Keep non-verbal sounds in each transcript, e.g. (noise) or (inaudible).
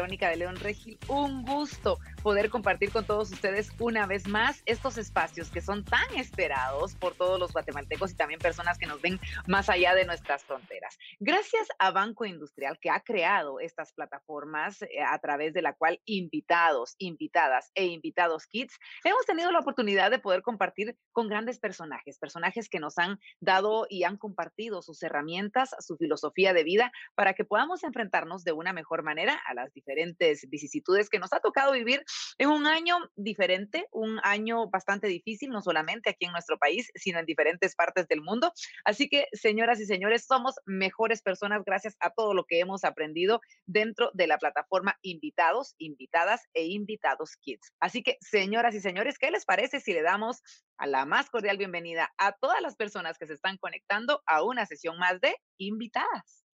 Verónica de León Regil. Un gusto poder compartir con todos ustedes una vez más estos espacios que son tan esperados por todos los guatemaltecos y también personas que nos ven más allá de nuestras fronteras. Gracias a Banco Industrial que ha creado estas plataformas eh, a través de la cual invitados, invitadas e invitados kids hemos tenido la oportunidad de poder compartir con grandes personajes, personajes que nos han dado y han compartido sus herramientas, su filosofía de vida para que podamos enfrentarnos de una mejor manera a las diferentes vicisitudes que nos ha tocado vivir en un año diferente, un año bastante difícil, no solamente aquí en nuestro país, sino en diferentes partes del mundo. Así que, señoras y señores, somos mejores personas gracias a todo lo que hemos aprendido dentro de la plataforma Invitados, Invitadas e Invitados Kids. Así que, señoras y señores, ¿qué les parece si le damos a la más cordial bienvenida a todas las personas que se están conectando a una sesión más de invitadas?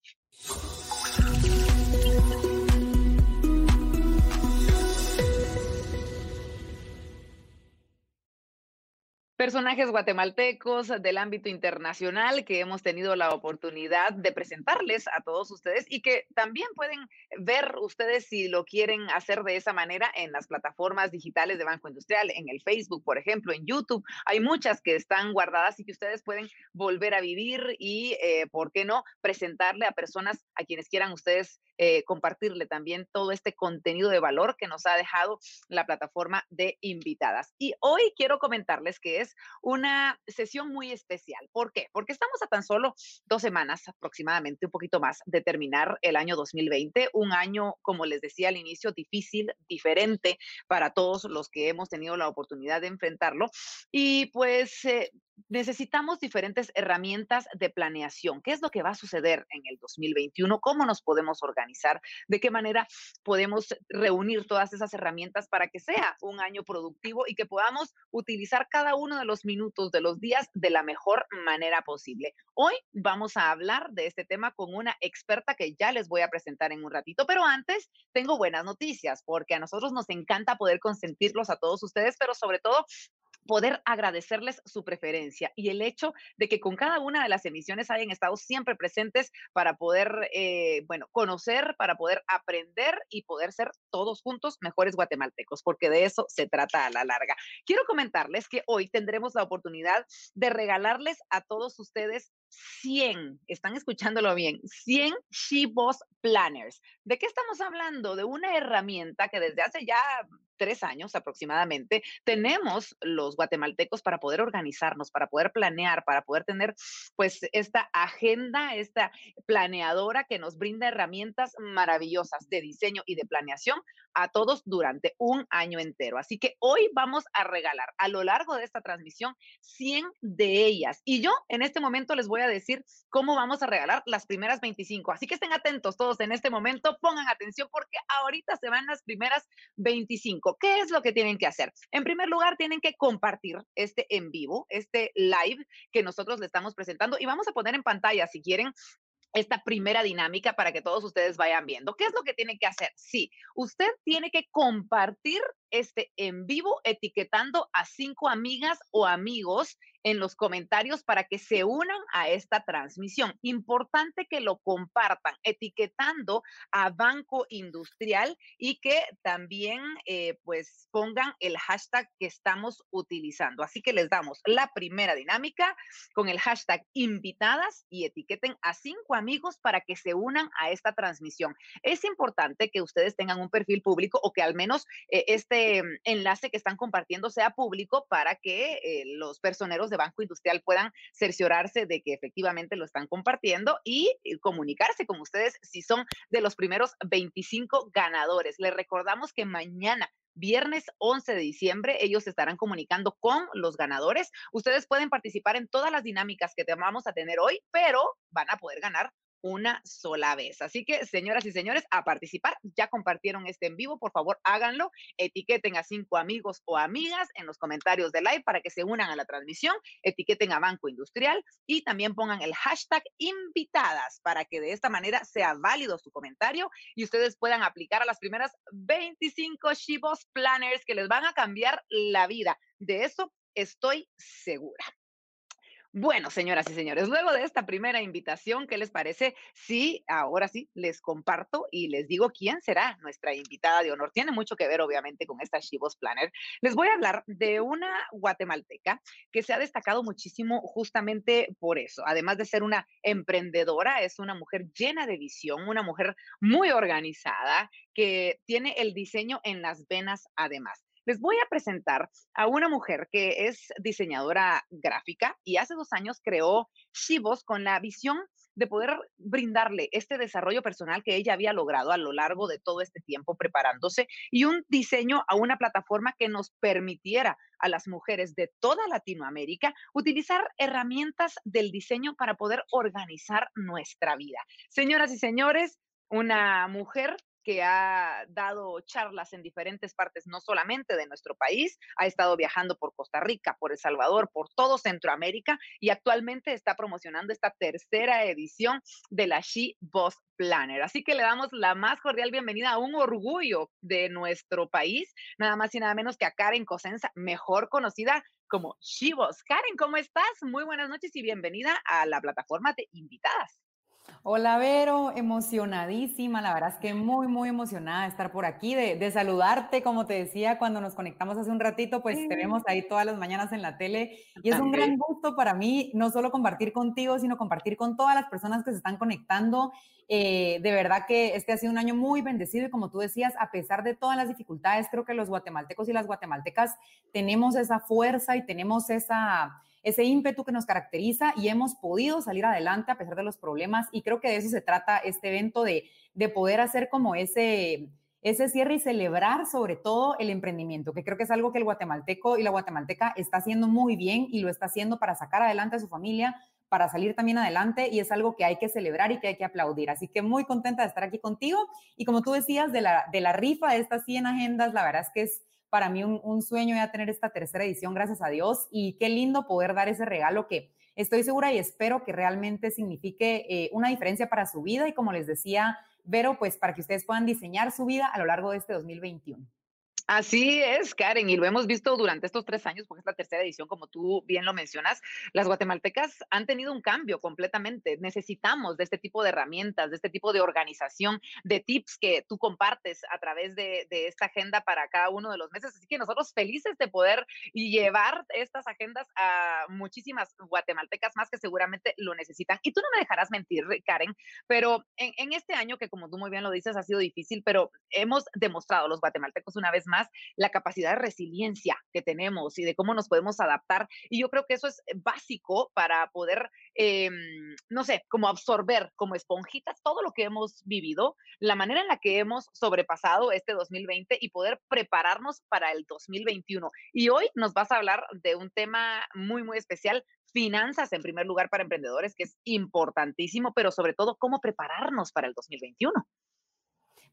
Personajes guatemaltecos del ámbito internacional que hemos tenido la oportunidad de presentarles a todos ustedes y que también pueden ver ustedes si lo quieren hacer de esa manera en las plataformas digitales de Banco Industrial, en el Facebook, por ejemplo, en YouTube. Hay muchas que están guardadas y que ustedes pueden volver a vivir y, eh, ¿por qué no?, presentarle a personas a quienes quieran ustedes eh, compartirle también todo este contenido de valor que nos ha dejado la plataforma de invitadas. Y hoy quiero comentarles que es una sesión muy especial. ¿Por qué? Porque estamos a tan solo dos semanas aproximadamente, un poquito más, de terminar el año 2020, un año, como les decía al inicio, difícil, diferente para todos los que hemos tenido la oportunidad de enfrentarlo. Y pues eh, necesitamos diferentes herramientas de planeación. ¿Qué es lo que va a suceder en el 2021? ¿Cómo nos podemos organizar? ¿De qué manera podemos reunir todas esas herramientas para que sea un año productivo y que podamos utilizar cada uno de los minutos de los días de la mejor manera posible? Hoy vamos a hablar de este tema con una experta que ya les voy a presentar en un ratito, pero antes tengo buenas noticias porque a nosotros nos encanta poder consentirlos a todos ustedes, pero sobre todo poder agradecerles su preferencia y el hecho de que con cada una de las emisiones hayan estado siempre presentes para poder, eh, bueno, conocer, para poder aprender y poder ser todos juntos mejores guatemaltecos, porque de eso se trata a la larga. Quiero comentarles que hoy tendremos la oportunidad de regalarles a todos ustedes 100, están escuchándolo bien, 100 She-Boss Planners. ¿De qué estamos hablando? De una herramienta que desde hace ya tres años aproximadamente tenemos los guatemaltecos para poder organizarnos, para poder planear, para poder tener pues esta agenda, esta planeadora que nos brinda herramientas maravillosas de diseño y de planeación a todos durante un año entero. Así que hoy vamos a regalar a lo largo de esta transmisión 100 de ellas. Y yo en este momento les voy a decir cómo vamos a regalar las primeras 25. Así que estén atentos todos en este momento, pongan atención porque ahorita se van las primeras 25. ¿Qué es lo que tienen que hacer? En primer lugar, tienen que compartir este en vivo, este live que nosotros le estamos presentando y vamos a poner en pantalla, si quieren, esta primera dinámica para que todos ustedes vayan viendo. ¿Qué es lo que tiene que hacer? Sí, usted tiene que compartir este en vivo etiquetando a cinco amigas o amigos en los comentarios para que se unan a esta transmisión. Importante que lo compartan etiquetando a Banco Industrial y que también eh, pues pongan el hashtag que estamos utilizando. Así que les damos la primera dinámica con el hashtag invitadas y etiqueten a cinco amigos para que se unan a esta transmisión. Es importante que ustedes tengan un perfil público o que al menos eh, este Mm, enlace que están compartiendo sea público para que eh, los personeros de Banco Industrial puedan cerciorarse de que efectivamente lo están compartiendo y eh, comunicarse con ustedes si son de los primeros 25 ganadores. Les recordamos que mañana viernes 11 de diciembre. Ellos estarán comunicando con los ganadores. Ustedes pueden participar en todas las dinámicas que vamos a tener hoy, pero van a poder ganar una sola vez. Así que, señoras y señores, a participar. Ya compartieron este en vivo, por favor, háganlo. Etiqueten a cinco amigos o amigas en los comentarios de live para que se unan a la transmisión. Etiqueten a Banco Industrial y también pongan el hashtag invitadas para que de esta manera sea válido su comentario y ustedes puedan aplicar a las primeras 25 Shibos Planners que les van a cambiar la vida. De eso estoy segura. Bueno, señoras y señores, luego de esta primera invitación, ¿qué les parece? Sí, ahora sí, les comparto y les digo quién será nuestra invitada de honor. Tiene mucho que ver, obviamente, con esta Shivos Planner. Les voy a hablar de una guatemalteca que se ha destacado muchísimo justamente por eso. Además de ser una emprendedora, es una mujer llena de visión, una mujer muy organizada, que tiene el diseño en las venas además. Les voy a presentar a una mujer que es diseñadora gráfica y hace dos años creó Shivos con la visión de poder brindarle este desarrollo personal que ella había logrado a lo largo de todo este tiempo preparándose y un diseño a una plataforma que nos permitiera a las mujeres de toda Latinoamérica utilizar herramientas del diseño para poder organizar nuestra vida. Señoras y señores, una mujer que ha dado charlas en diferentes partes, no solamente de nuestro país, ha estado viajando por Costa Rica, por El Salvador, por todo Centroamérica y actualmente está promocionando esta tercera edición de la She Boss Planner. Así que le damos la más cordial bienvenida a un orgullo de nuestro país, nada más y nada menos que a Karen Cosenza, mejor conocida como She Boss. Karen, ¿cómo estás? Muy buenas noches y bienvenida a la plataforma de invitadas. Hola Vero, emocionadísima, la verdad es que muy, muy emocionada de estar por aquí, de, saludarte, como te decía cuando nos conectamos hace un ratito, pues te vemos ahí todas las mañanas en la tele y es un gran gusto para mí no solo compartir contigo, sino compartir con todas las personas que se están conectando. Eh, de verdad que este ha sido un año muy bendecido y como tú decías, a pesar de todas las dificultades, creo que los guatemaltecos y las guatemaltecas tenemos esa fuerza y tenemos esa ese ímpetu que nos caracteriza y hemos podido salir adelante a pesar de los problemas y creo que de eso se trata este evento, de, de poder hacer como ese, ese cierre y celebrar sobre todo el emprendimiento, que creo que es algo que el guatemalteco y la guatemalteca está haciendo muy bien y lo está haciendo para sacar adelante a su familia, para salir también adelante y es algo que hay que celebrar y que hay que aplaudir. Así que muy contenta de estar aquí contigo y como tú decías de la, de la rifa de estas 100 agendas, la verdad es que es para mí un, sueño ya tener esta tercera edición, gracias a Dios, y qué lindo poder dar ese regalo que estoy segura y espero que realmente signifique eh, una diferencia para su vida y como les decía, Vero, pues para que ustedes puedan diseñar su vida a lo largo de este 2021. Así es, Karen, y lo hemos visto durante estos tres años, porque es la tercera edición, como tú bien lo mencionas. Las guatemaltecas han tenido un cambio completamente. Necesitamos de este tipo de herramientas, de este tipo de organización, de tips que tú compartes a través de, esta agenda para cada uno de los meses. Así que nosotros felices de poder llevar estas agendas a muchísimas guatemaltecas más que seguramente lo necesitan. Y tú no me dejarás mentir, Karen, pero en, en este año, que como tú muy bien lo dices, ha sido difícil, pero hemos demostrado los guatemaltecos una vez más la capacidad de resiliencia que tenemos y de cómo nos podemos adaptar. Y yo creo que eso es básico para poder, em, no sé, como absorber como esponjitas todo lo que hemos vivido, la manera en la que hemos sobrepasado este 2020 y poder prepararnos para el 2021. Y hoy nos vas a hablar de un tema muy, muy especial, finanzas en primer lugar para emprendedores, que es importantísimo, pero sobre todo cómo prepararnos para el 2021.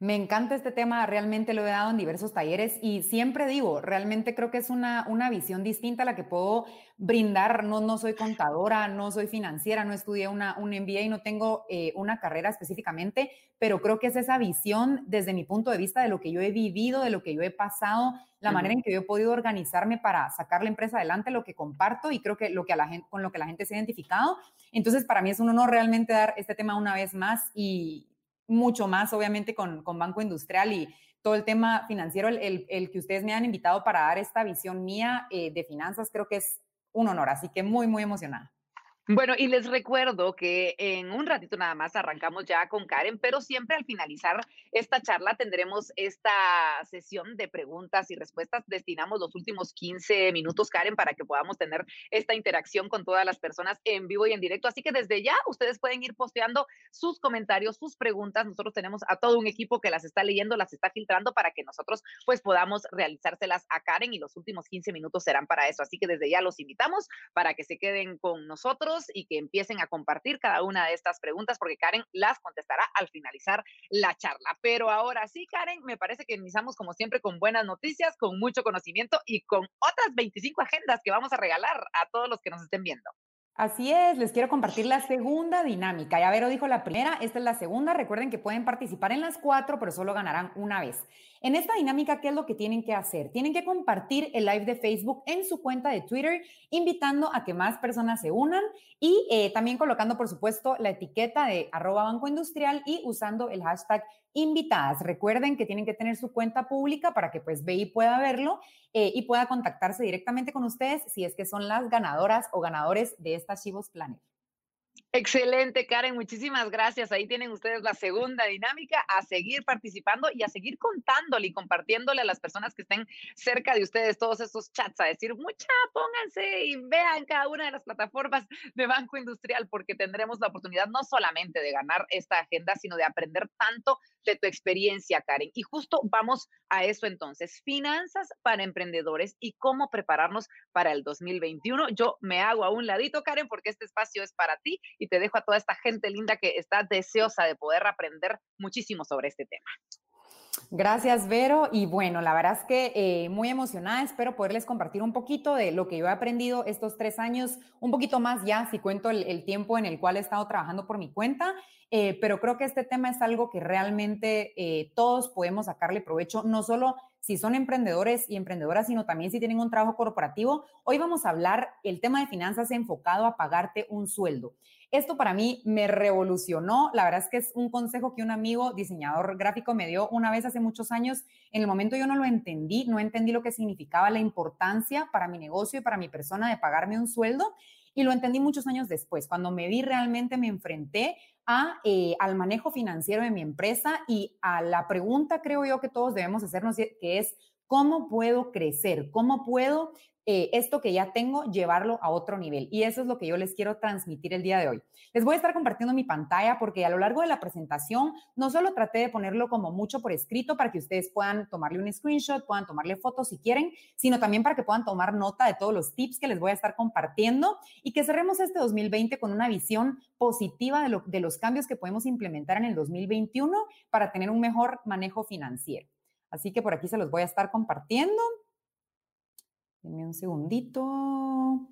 Me encanta este tema, realmente lo he dado en diversos talleres y siempre digo, realmente creo que es una, una visión distinta a la que puedo brindar. No, no soy contadora, no soy financiera, no estudié una, un MBA y no tengo eh, una carrera específicamente, pero creo que es esa visión desde mi punto de vista de lo que yo he vivido, de lo que yo he pasado, la manera en que yo he podido organizarme para sacar la empresa adelante, lo que comparto y creo que, lo que a la gente, con lo que la gente se ha identificado. Entonces, para mí es un honor realmente dar este tema una vez más y, mucho más, obviamente, con, Banco Industrial y todo el tema financiero, el, que ustedes me han invitado para dar esta visión mía eh, de finanzas, creo que es un honor. Así que muy, muy emocionada. Bueno, y les recuerdo que en un ratito nada más arrancamos ya con Karen, pero siempre al finalizar esta charla tendremos esta sesión de preguntas y respuestas. Destinamos los últimos 15 minutos, Karen, para que podamos tener esta interacción con todas las personas en vivo y en directo. Así que desde ya ustedes pueden ir posteando sus comentarios, sus preguntas. Nosotros tenemos a todo un equipo que las está leyendo, las está filtrando para que nosotros pues podamos realizárselas a Karen y los últimos 15 minutos serán para eso. Así que desde ya los invitamos para que se queden con nosotros y que empiecen a compartir cada una de estas preguntas porque Karen las contestará al finalizar la charla. Pero ahora sí, Karen, me parece que iniciamos como siempre con buenas noticias, con mucho conocimiento y con otras 25 agendas que vamos a regalar a todos los que nos estén viendo. Así es, les quiero compartir la segunda dinámica. Ya Vero dijo la primera, esta es la segunda. Recuerden que pueden participar en las cuatro, pero solo ganarán una vez. En esta dinámica, ¿qué es lo que tienen que hacer? Tienen que compartir el live de Facebook en su cuenta de Twitter, invitando a que más personas se unan y eh, también colocando, por supuesto, la etiqueta de arroba banco industrial y usando el hashtag invitadas. Recuerden que tienen que tener su cuenta pública para que pues BI pueda verlo eh, y pueda contactarse directamente con ustedes si es que son las ganadoras o ganadores de esta Chivos Planet. Excelente, Karen, muchísimas gracias. Ahí tienen ustedes la segunda dinámica, a seguir participando y a seguir contándole y compartiéndole a las personas que estén cerca de ustedes todos esos chats, a decir, mucha, pónganse y vean cada una de las plataformas de Banco Industrial, porque tendremos la oportunidad no solamente de ganar esta agenda, sino de aprender tanto de tu experiencia, Karen. Y justo vamos a eso entonces, finanzas para emprendedores y cómo prepararnos para el 2021. Yo me hago a un ladito, Karen, porque este espacio es para ti y te dejo a toda esta gente linda que está deseosa de poder aprender muchísimo sobre este tema. Gracias, Vero. Y bueno, la verdad es que eh, muy emocionada. Espero poderles compartir un poquito de lo que yo he aprendido estos tres años, un poquito más ya, si cuento el, tiempo en el cual he estado trabajando por mi cuenta. Eh, pero creo que este tema es algo que realmente eh, todos podemos sacarle provecho, no solo si son emprendedores y emprendedoras, sino también si tienen un trabajo corporativo. Hoy vamos a hablar el tema de finanzas enfocado a pagarte un sueldo. Esto para mí me revolucionó. La verdad es que es un consejo que un amigo diseñador gráfico me dio una vez hace muchos años. En el momento yo no lo entendí, no entendí lo que significaba la importancia para mi negocio y para mi persona de pagarme un sueldo. Y lo entendí muchos años después, cuando me vi realmente me enfrenté a, eh, al manejo financiero de mi empresa y a la pregunta, creo yo, que todos debemos hacernos, que es, ¿cómo puedo crecer? ¿Cómo puedo eh, esto que ya tengo, llevarlo a otro nivel. Y eso es lo que yo les quiero transmitir el día de hoy. Les voy a estar compartiendo mi pantalla porque a lo largo de la presentación no solo traté de ponerlo como mucho por escrito para que ustedes puedan tomarle un screenshot, puedan tomarle fotos si quieren, sino también para que puedan tomar nota de todos los tips que les voy a estar compartiendo y que cerremos este 2020 con una visión positiva de, de los cambios que podemos implementar en el 2021 para tener un mejor manejo financiero. Así que por aquí se los voy a estar compartiendo. Denme un segundito.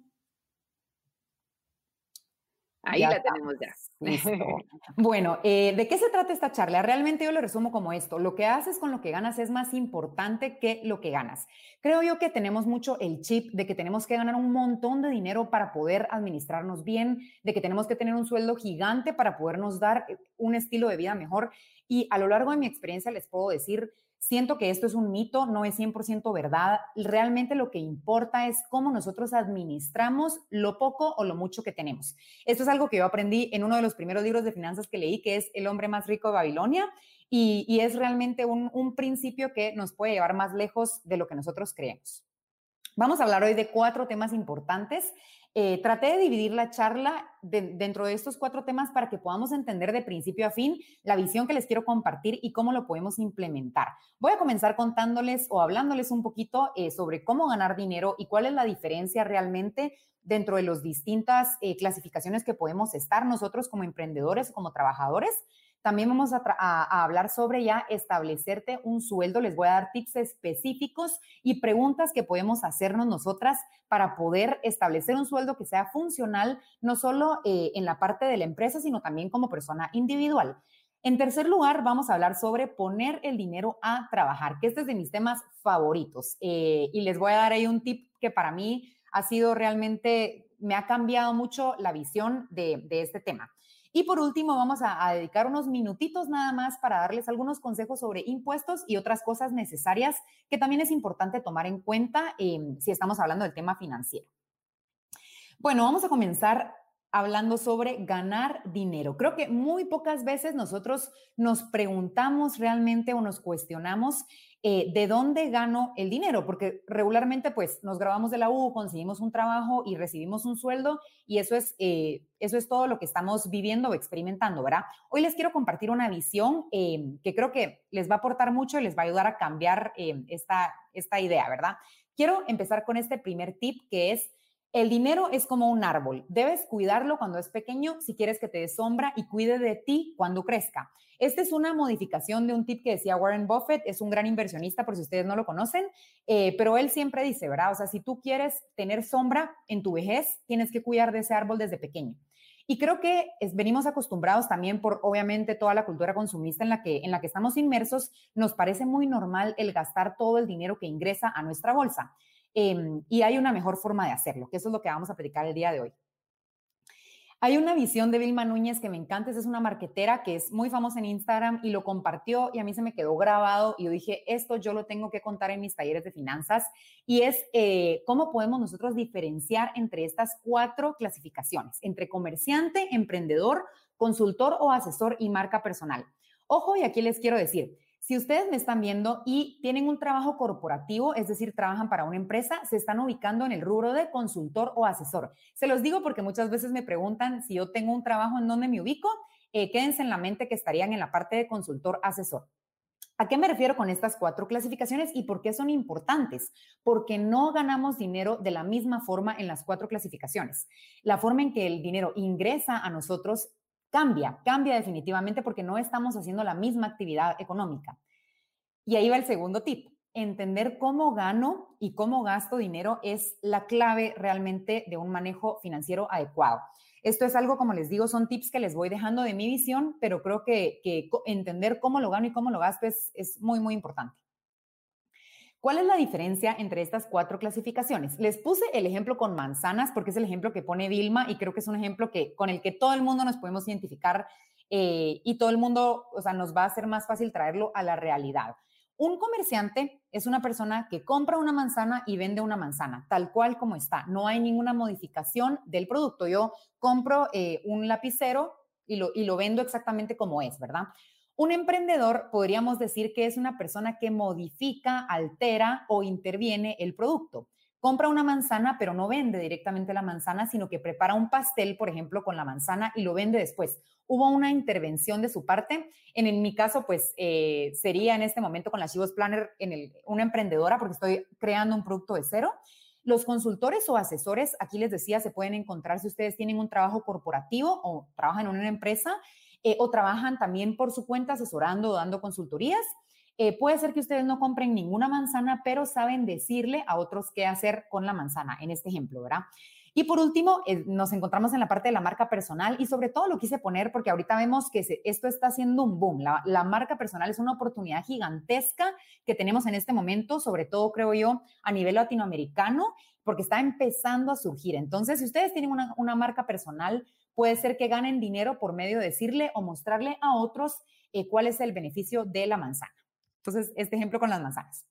Ahí la tenemos ya. (laughs) Bueno, eh, ¿de qué se trata esta charla? Realmente yo lo resumo como esto. Lo que haces con lo que ganas es más importante que lo que ganas. Creo yo que tenemos mucho el chip de que tenemos que ganar un montón de dinero para poder administrarnos bien, de que tenemos que tener un sueldo gigante para podernos dar eh, un estilo de vida mejor. Y a lo largo de mi experiencia les puedo decir Siento que esto es un mito, no es 100% verdad. Realmente lo que importa es cómo nosotros administramos lo poco o lo mucho que tenemos. Esto es algo que yo aprendí en uno de los primeros libros de finanzas que leí, que es El hombre más rico de Babilonia, y, es realmente un, un principio que nos puede llevar más lejos de lo que nosotros creemos. Vamos a hablar hoy de cuatro temas importantes eh, traté de dividir la charla dentro de estos cuatro temas para que podamos entender de principio a fin la visión que les quiero compartir y cómo lo podemos implementar. Voy a comenzar contándoles o hablándoles un poquito eh, sobre cómo ganar dinero y cuál es la diferencia realmente dentro de las distintas eh, clasificaciones que podemos estar nosotros como emprendedores o como trabajadores. También vamos a, hablar sobre ya establecerte un sueldo. Les voy a dar tips específicos y preguntas que podemos hacernos nosotras para poder establecer un sueldo que sea funcional, no solo eh, en la parte de la empresa, sino también como persona individual. En tercer lugar, vamos a hablar sobre poner el dinero a trabajar, que este es de mis temas favoritos. Eh, y les voy a dar ahí un tip que para mí ha sido realmente, me ha cambiado mucho la visión de este tema. Y por último, vamos a, dedicar unos minutitos nada más para darles algunos consejos sobre impuestos y otras cosas necesarias que también es importante tomar en cuenta em, si estamos hablando del tema financiero. Bueno, vamos a comenzar hablando sobre ganar dinero. Creo que muy pocas veces nosotros nos preguntamos realmente o nos cuestionamos eh, de dónde gano el dinero, porque regularmente pues nos grabamos de la U, conseguimos un trabajo y recibimos un sueldo y eso es, eh, eso es todo lo que estamos viviendo o experimentando, ¿verdad? Hoy les quiero compartir una visión eh, que creo que les va a aportar mucho y les va a ayudar a cambiar esta, esta idea, ¿verdad? Quiero empezar con este primer tip que es El dinero es como un árbol. Debes cuidarlo cuando es pequeño si quieres que te dé sombra y cuide de ti cuando crezca. Esta es una modificación de un tip que decía Warren Buffett. Es un gran inversionista, por si ustedes no lo conocen, eh, pero él siempre dice, ¿verdad? O sea, si tú quieres tener sombra en tu vejez, tienes que cuidar de ese árbol desde pequeño. Y creo que venimos acostumbrados también por, obviamente, toda la cultura consumista en la, que, en la que estamos inmersos, nos parece muy normal el gastar todo el dinero que ingresa a nuestra bolsa. Em, y hay una mejor forma de hacerlo, que eso es lo que vamos a predicar el día de hoy. Hay una visión de Vilma Núñez que me encanta, es una marquetera que es muy famosa en Instagram y lo compartió y a mí se me quedó grabado y yo dije, esto yo lo tengo que contar en mis talleres de finanzas y es eh, cómo podemos nosotros diferenciar entre estas cuatro clasificaciones, entre comerciante, emprendedor, consultor o asesor y marca personal. Ojo, y aquí les quiero decir, si ustedes me están viendo y tienen un trabajo corporativo, es decir, trabajan para una empresa, se están ubicando en el rubro de consultor o asesor. Se los digo porque muchas veces me preguntan si yo tengo un trabajo en donde me ubico, eh, quédense en la mente que estarían en la parte de consultor asesor. ¿A qué me refiero con estas cuatro clasificaciones y por qué son importantes? Porque no ganamos dinero de la misma forma en las cuatro clasificaciones. La forma en que el dinero ingresa a nosotros Cambia, cambia definitivamente porque no estamos haciendo la misma actividad económica. Y ahí va el segundo tip. Entender cómo gano y cómo gasto dinero es la clave realmente de un manejo financiero adecuado. Esto es algo, como les digo, son tips que les voy dejando de mi visión, pero creo que, entender cómo lo gano y cómo lo gasto es, es muy, muy importante. ¿Cuál es la diferencia entre estas cuatro clasificaciones? Les puse el ejemplo con manzanas porque es el ejemplo que pone Vilma y creo que es un ejemplo que, con el que todo el mundo nos podemos identificar eh, y todo el mundo, o sea, nos va a ser más fácil traerlo a la realidad. Un comerciante es una persona que compra una manzana y vende una manzana, tal cual como está. No hay ninguna modificación del producto. Yo compro eh, un lapicero y lo, y lo vendo exactamente como es, ¿verdad? Un emprendedor podríamos decir que es una persona que modifica, altera o interviene el producto. Compra una manzana, pero no vende directamente la manzana, sino que prepara un pastel, por ejemplo, con la manzana y lo vende después. Hubo una intervención de su parte. En, mi caso, pues eh, sería en este momento con la Chivos Planner en una emprendedora porque estoy creando un producto de cero. Los consultores o asesores, aquí les decía, se pueden encontrar si ustedes tienen un trabajo corporativo o trabajan en una empresa eh, o trabajan también por su cuenta asesorando o dando consultorías. Eh, puede ser que ustedes no compren ninguna manzana, pero saben decirle a otros qué hacer con la manzana, en este ejemplo, ¿verdad? Y por último, eh, nos encontramos en la parte de la marca personal y sobre todo lo quise poner porque ahorita vemos que esto está haciendo un boom. La, la, marca personal es una oportunidad gigantesca que tenemos en este momento, sobre todo creo yo a nivel latinoamericano, porque está empezando a surgir. Entonces, si ustedes tienen una, una marca personal, Puede ser que ganen dinero por medio de decirle o mostrarle a otros eh, cuál es el beneficio de la manzana. Entonces, este ejemplo con las manzanas.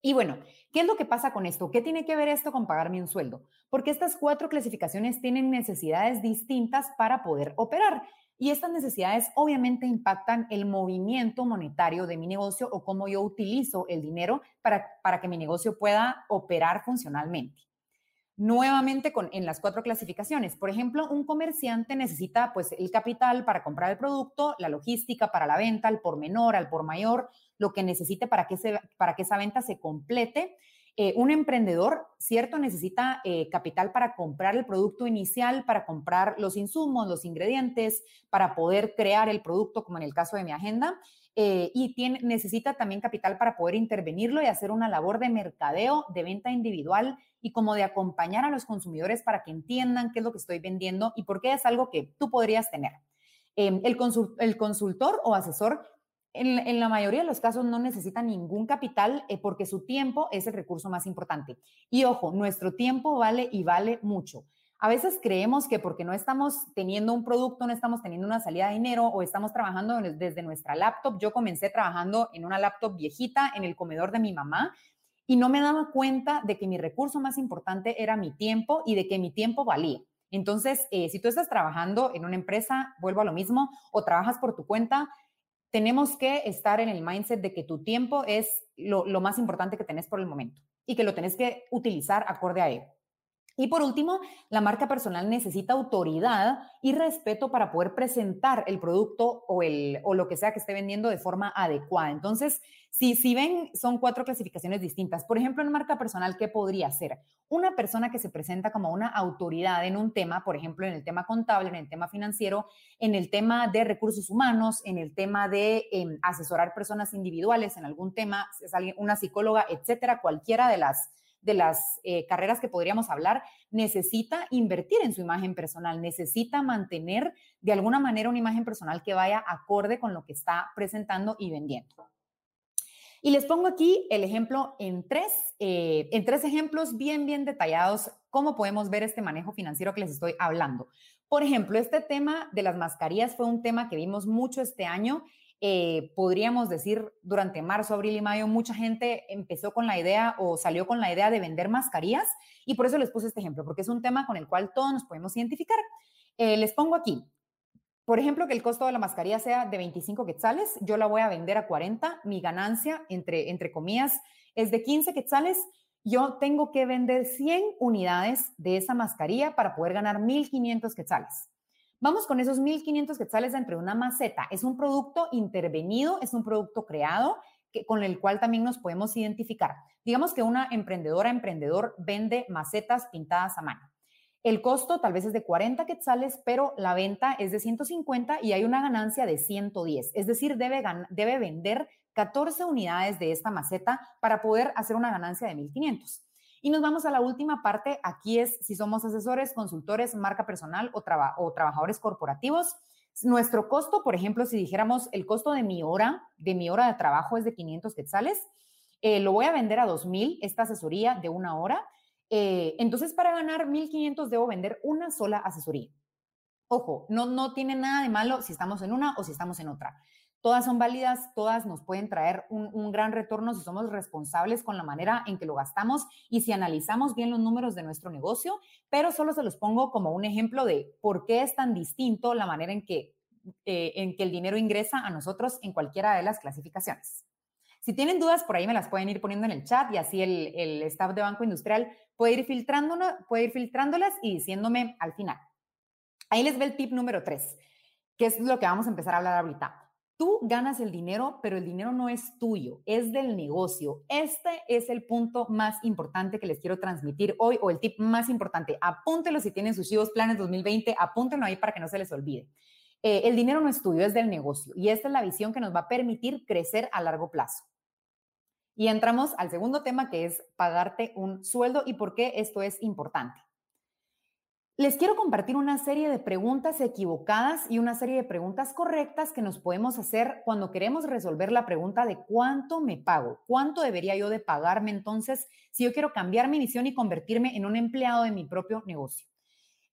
Y bueno, ¿qué es lo que pasa con esto? ¿Qué tiene que ver esto con pagarme un sueldo? Porque estas cuatro clasificaciones tienen necesidades distintas para poder operar. Y estas necesidades obviamente impactan el movimiento monetario de mi negocio o cómo yo utilizo el dinero para, para que mi negocio pueda operar funcionalmente nuevamente con, en las cuatro clasificaciones. Por ejemplo, un comerciante necesita pues el capital para comprar el producto, la logística para la venta, al por menor, al por mayor, lo que necesite para que, se, para que esa venta se complete. Eh, un emprendedor, cierto, necesita eh, capital para comprar el producto inicial, para comprar los insumos, los ingredientes, para poder crear el producto, como en el caso de mi agenda. Eh, y tiene, necesita también capital para poder intervenirlo y hacer una labor de mercadeo, de venta individual y como de acompañar a los consumidores para que entiendan qué es lo que estoy vendiendo y por qué es algo que tú podrías tener. Em, el, el, consultor o asesor en, la mayoría de los casos no necesita ningún capital eh, porque su tiempo es el recurso más importante. Y ojo, nuestro tiempo vale y vale mucho. A veces creemos que porque no estamos teniendo un producto, no estamos teniendo una salida de dinero o estamos trabajando desde nuestra laptop. Yo comencé trabajando en una laptop viejita en el comedor de mi mamá y no me daba cuenta de que mi recurso más importante era mi tiempo y de que mi tiempo valía. Entonces, eh, si tú estás trabajando en una empresa, vuelvo a lo mismo, o trabajas por tu cuenta, tenemos que estar en el mindset de que tu tiempo es lo, lo más importante que tenés por el momento y que lo tenés que utilizar acorde a él. Y por último, la marca personal necesita autoridad y respeto para poder presentar el producto o, el, o lo que sea que esté vendiendo de forma adecuada. Entonces, si, si ven, son cuatro clasificaciones distintas. Por ejemplo, en marca personal, ¿qué podría ser? Una persona que se presenta como una autoridad en un tema, por ejemplo, en el tema contable, en el tema financiero, en el tema de recursos humanos, en el tema de em, asesorar personas individuales en algún tema, es alguien, una psicóloga, etcétera, cualquiera de las de las eh, carreras que podríamos hablar, necesita invertir en su imagen personal, necesita mantener de alguna manera una imagen personal que vaya acorde con lo que está presentando y vendiendo. Y les pongo aquí el ejemplo en tres, eh, en tres ejemplos bien, bien detallados, cómo podemos ver este manejo financiero que les estoy hablando. Por ejemplo, este tema de las mascarillas fue un tema que vimos mucho este año eh, podríamos decir, durante marzo, abril y mayo, mucha gente empezó con la idea o salió con la idea de vender mascarillas y por eso les puse este ejemplo, porque es un tema con el cual todos nos podemos identificar. Eh, les pongo aquí, por ejemplo, que el costo de la mascarilla sea de 25 quetzales, yo la voy a vender a 40, mi ganancia, entre, entre comillas, es de 15 quetzales, yo tengo que vender 100 unidades de esa mascarilla para poder ganar 1.500 quetzales. Vamos con esos 1.500 quetzales dentro de una maceta. Es un producto intervenido, es un producto creado que, con el cual también nos podemos identificar. Digamos que una emprendedora, emprendedor vende macetas pintadas a mano. El costo tal vez es de 40 quetzales, pero la venta es de 150 y hay una ganancia de 110. Es decir, debe, debe vender 14 unidades de esta maceta para poder hacer una ganancia de 1.500. Y nos vamos a la última parte. Aquí es si somos asesores, consultores, marca personal o, o trabajadores corporativos. Nuestro costo, por ejemplo, si dijéramos el costo de mi hora, de mi hora de trabajo es de 500 quetzales, eh, lo voy a vender a 2000, esta asesoría de una hora. Eh, entonces, para ganar 1500 debo vender una sola asesoría. Ojo, no, no tiene nada de malo si estamos en una o si estamos en otra. Todas son válidas, todas nos pueden traer un, gran retorno si somos responsables con la manera en que lo gastamos y si analizamos bien los números de nuestro negocio, pero solo se los pongo como un ejemplo de por qué es tan distinto la manera en que, eh, en que el dinero ingresa a nosotros en cualquiera de las clasificaciones. Si tienen dudas, por ahí me las pueden ir poniendo en el chat y así el, el staff de Banco Industrial puede ir, puede ir filtrándolas y diciéndome al final. Ahí les ve el tip número tres, que es lo que vamos a empezar a hablar ahorita. Tú ganas el dinero, pero el dinero no es tuyo, es del negocio. Este es el punto más importante que les quiero transmitir hoy o el tip más importante. Apúntelo si tienen sus Chivos Planes 2020, apúntenlo ahí para que no se les olvide. Eh, el dinero no es tuyo, es del negocio y esta es la visión que nos va a permitir crecer a largo plazo. Y entramos al segundo tema que es pagarte un sueldo y por qué esto es importante. Les quiero compartir una serie de preguntas equivocadas y una serie de preguntas correctas que nos podemos hacer cuando queremos resolver la pregunta de cuánto me pago, cuánto debería yo de pagarme entonces si yo quiero cambiar mi visión y convertirme en un empleado de mi propio negocio.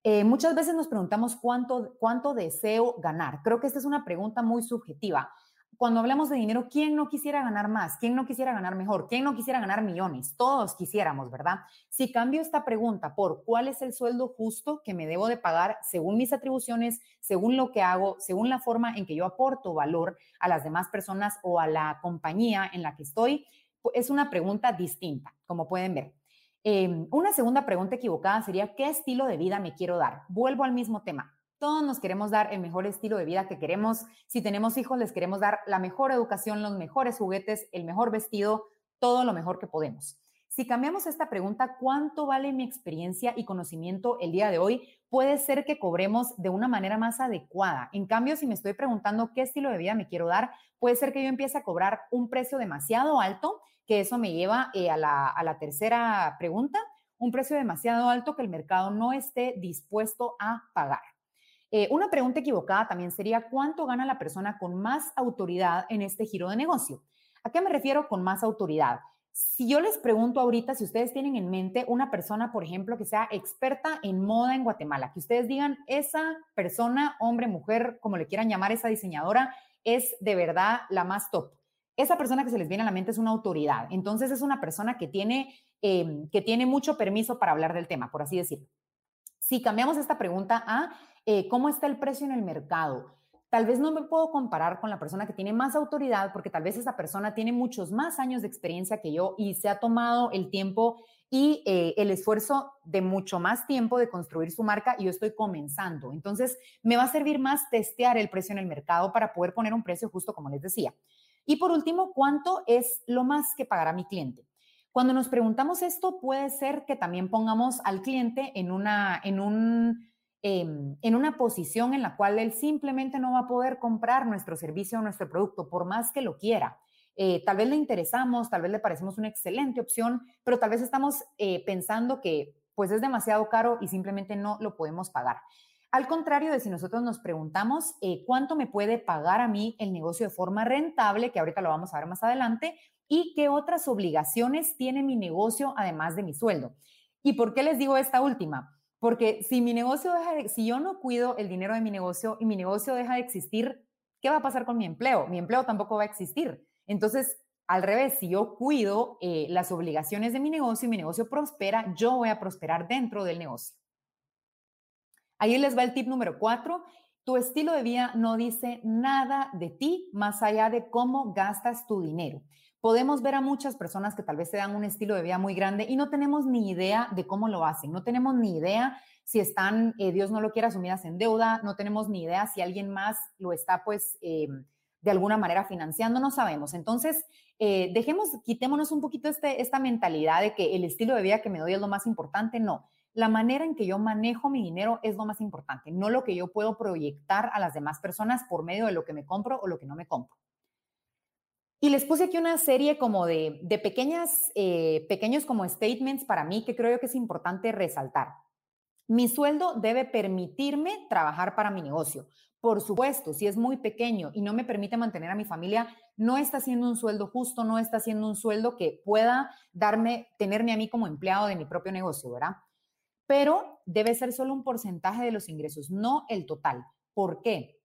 Eh, muchas veces nos preguntamos cuánto, cuánto deseo ganar. Creo que esta es una pregunta muy subjetiva cuando hablamos de dinero, ¿quién no quisiera ganar más? ¿Quién no quisiera ganar mejor? ¿Quién no quisiera ganar millones? Todos quisiéramos, ¿verdad? Si cambio esta pregunta por cuál es el sueldo justo que me debo de pagar según mis atribuciones, según lo que hago, según la forma en que yo aporto valor a las demás personas o a la compañía en la que estoy, es una pregunta distinta, como pueden ver. Em, una segunda pregunta equivocada sería, ¿qué estilo de vida me quiero dar? Vuelvo al mismo tema. Todos nos queremos dar el mejor estilo de vida que queremos. Si tenemos hijos, les queremos dar la mejor educación, los mejores juguetes, el mejor vestido, todo lo mejor que podemos. Si cambiamos esta pregunta, ¿cuánto vale mi experiencia y conocimiento el día de hoy? Puede ser que cobremos de una manera más adecuada. En cambio, si me estoy preguntando qué estilo de vida me quiero dar, puede ser que yo empiece a cobrar un precio demasiado alto, que eso me lleva eh, a, la, a la tercera pregunta, un precio demasiado alto que el mercado no esté dispuesto a pagar. Eh, una pregunta equivocada también sería, ¿cuánto gana la persona con más autoridad en este giro de negocio? ¿A qué me refiero con más autoridad? Si yo les pregunto ahorita, si ustedes tienen en mente una persona, por ejemplo, que sea experta en moda en Guatemala, que ustedes digan, esa persona, hombre, mujer, como le quieran llamar, esa diseñadora, es de verdad la más top. Esa persona que se les viene a la mente es una autoridad. Entonces es una persona que tiene, em, que tiene mucho permiso para hablar del tema, por así decirlo. Si cambiamos esta pregunta a eh, cómo está el precio en el mercado, tal vez no me puedo comparar con la persona que tiene más autoridad porque tal vez esa persona tiene muchos más años de experiencia que yo y se ha tomado el tiempo y eh, el esfuerzo de mucho más tiempo de construir su marca y yo estoy comenzando. Entonces, me va a servir más testear el precio en el mercado para poder poner un precio justo como les decía. Y por último, ¿cuánto es lo más que pagará mi cliente? Cuando nos preguntamos esto, puede ser que también pongamos al cliente en una, en un, em, en una posición en la cual él simplemente no va a poder comprar nuestro servicio o nuestro producto, por más que lo quiera. Eh, tal vez le interesamos, tal vez le parecemos una excelente opción, pero tal vez estamos eh, pensando que pues es demasiado caro y simplemente no lo podemos pagar. Al contrario de si nosotros nos preguntamos eh, cuánto me puede pagar a mí el negocio de forma rentable, que ahorita lo vamos a ver más adelante, y qué otras obligaciones tiene mi negocio además de mi sueldo. ¿Y por qué les digo esta última? Porque si mi negocio deja de, si yo no cuido el dinero de mi negocio y mi negocio deja de existir, ¿qué va a pasar con mi empleo? Mi empleo tampoco va a existir. Entonces, al revés, si yo cuido eh, las obligaciones de mi negocio y mi negocio prospera, yo voy a prosperar dentro del negocio. Ahí les va el tip número cuatro. Tu estilo de vida no dice nada de ti más allá de cómo gastas tu dinero. Podemos ver a muchas personas que tal vez se dan un estilo de vida muy grande y no tenemos ni idea de cómo lo hacen, no tenemos ni idea si están, eh, Dios no lo quiera, sumidas en deuda, no tenemos ni idea si alguien más lo está pues em, de alguna manera financiando, no sabemos. Entonces, eh, dejemos, quitémonos un poquito este, esta mentalidad de que el estilo de vida que me doy es lo más importante. No, la manera en que yo manejo mi dinero es lo más importante, no lo que yo puedo proyectar a las demás personas por medio de lo que me compro o lo que no me compro. Y les puse aquí una serie como de, pequeñas, eh, pequeños como statements para mí que creo yo que es importante resaltar. Mi sueldo debe permitirme trabajar para mi negocio. Por supuesto, si es muy pequeño y no me permite mantener a mi familia, no está siendo un sueldo justo, no está siendo un sueldo que pueda darme, tenerme a mí como empleado de mi propio negocio, ¿verdad? Pero debe ser solo un porcentaje de los ingresos, no el total. ¿Por qué?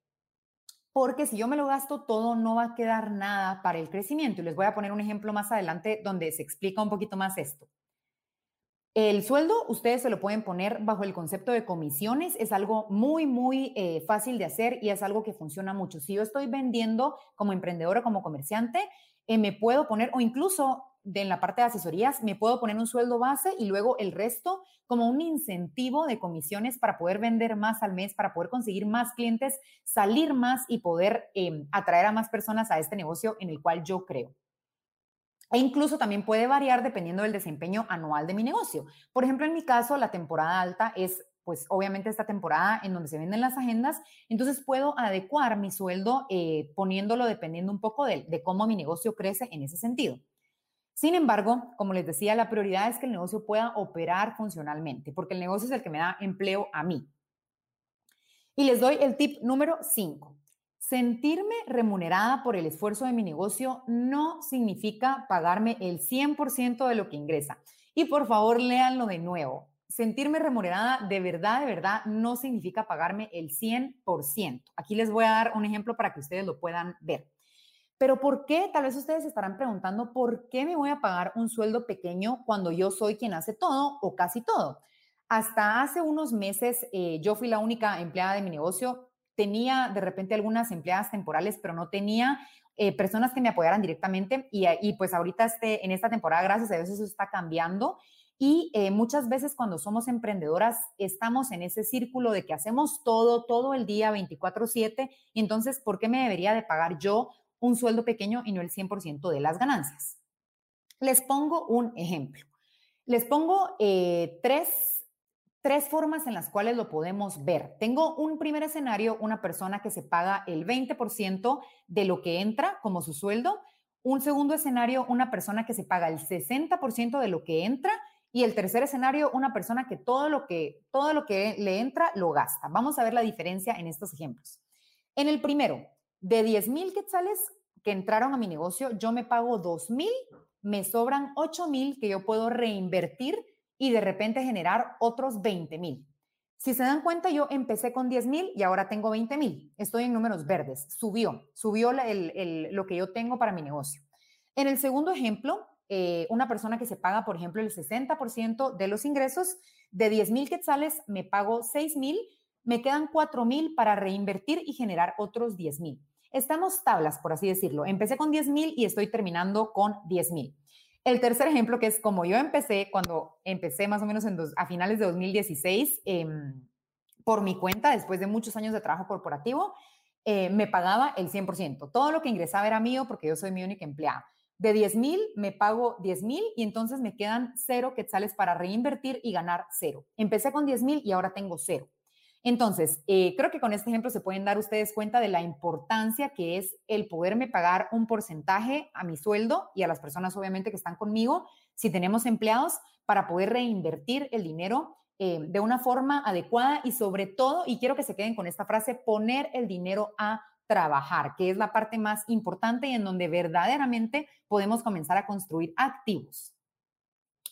Porque si yo me lo gasto todo, no va a quedar nada para el crecimiento. Y les voy a poner un ejemplo más adelante donde se explica un poquito más esto. El sueldo ustedes se lo pueden poner bajo el concepto de comisiones, es algo muy, muy eh, fácil de hacer y es algo que funciona mucho. Si yo estoy vendiendo como emprendedora, como comerciante, eh, me puedo poner, o incluso en la parte de asesorías, me puedo poner un sueldo base y luego el resto como un incentivo de comisiones para poder vender más al mes, para poder conseguir más clientes, salir más y poder em, atraer a más personas a este negocio en el cual yo creo. E incluso también puede variar dependiendo del desempeño anual de mi negocio. Por ejemplo, en mi caso, la temporada alta es pues obviamente esta temporada en donde se venden las agendas, entonces puedo adecuar mi sueldo eh, poniéndolo dependiendo un poco de, de cómo mi negocio crece en ese sentido. Sin embargo, como les decía, la prioridad es que el negocio pueda operar funcionalmente, porque el negocio es el que me da empleo a mí. Y les doy el tip número 5. Sentirme remunerada por el esfuerzo de mi negocio no significa pagarme el 100% de lo que ingresa. Y por favor, léanlo de nuevo. Sentirme remunerada de verdad, de verdad, no significa pagarme el 100%. Aquí les voy a dar un ejemplo para que ustedes lo puedan ver. Pero ¿por qué? Tal vez ustedes estarán preguntando, ¿por qué me voy a pagar un sueldo pequeño cuando yo soy quien hace todo o casi todo? Hasta hace unos meses eh, yo fui la única empleada de mi negocio tenía de repente algunas empleadas temporales, pero no tenía eh, personas que me apoyaran directamente y, y, pues ahorita este, en esta temporada, gracias a Dios, eso está cambiando. Y eh, muchas veces cuando somos emprendedoras estamos en ese círculo de que hacemos todo, todo el día, 24/7, y entonces, ¿por qué me debería de pagar yo un sueldo pequeño y no el 100% de las ganancias? Les pongo un ejemplo. Les pongo eh, tres tres formas en las cuales lo podemos ver. Tengo un primer escenario, una persona que se paga el 20% de lo que entra como su sueldo. Un segundo escenario, una persona que se paga el 60% de lo que entra. Y el tercer escenario, una persona que todo lo que, todo lo que le entra lo gasta. Vamos a ver la diferencia en estos ejemplos. En el primero, de 10 mil quetzales que entraron a mi negocio, yo me pago 2 mil, me sobran 8 mil que yo puedo reinvertir y de repente generar otros 20 mil. Si se dan cuenta, yo empecé con 10 mil y ahora tengo 20 mil. Estoy en números verdes. Subió, subió lo que yo tengo para mi negocio. En el segundo ejemplo, eh, una persona que se paga, por ejemplo, el 60% de los ingresos, de 10 mil quetzales me pago 6 mil, me quedan 4 mil para reinvertir y generar otros 10 mil. Estamos tablas, por así decirlo. Empecé con 10 mil y estoy terminando con 10 mil. El tercer ejemplo, que es como yo empecé, cuando empecé más o menos en a finales de 2016, em, por mi cuenta, después de muchos años de trabajo corporativo, eh, me pagaba el 100%. Todo lo que ingresaba era mío porque yo soy mi única empleada. De 10 mil me pago 10 mil y entonces me quedan cero quetzales para reinvertir y ganar cero. Empecé con 10 mil y ahora tengo cero. Entonces, eh, creo que con este ejemplo se pueden dar ustedes cuenta de la importancia que es el poderme pagar un porcentaje a mi sueldo y a las personas obviamente que están conmigo, si tenemos empleados, para poder reinvertir el dinero eh, de una forma adecuada y sobre todo, y quiero que se queden con esta frase, poner el dinero a trabajar, que es la parte más importante y en donde verdaderamente podemos comenzar a construir activos.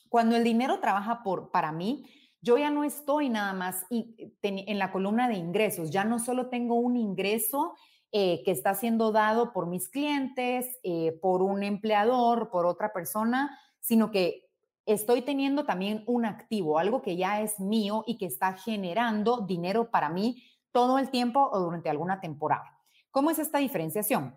Cuando el dinero trabaja por, para mí, yo ya no estoy nada más en la columna de ingresos, ya no solo tengo un ingreso eh, que está siendo dado por mis clientes, eh, por un empleador, por otra persona, sino que estoy teniendo también un activo, algo que ya es mío y que está generando dinero para mí todo el tiempo o durante alguna temporada. ¿Cómo es esta diferenciación?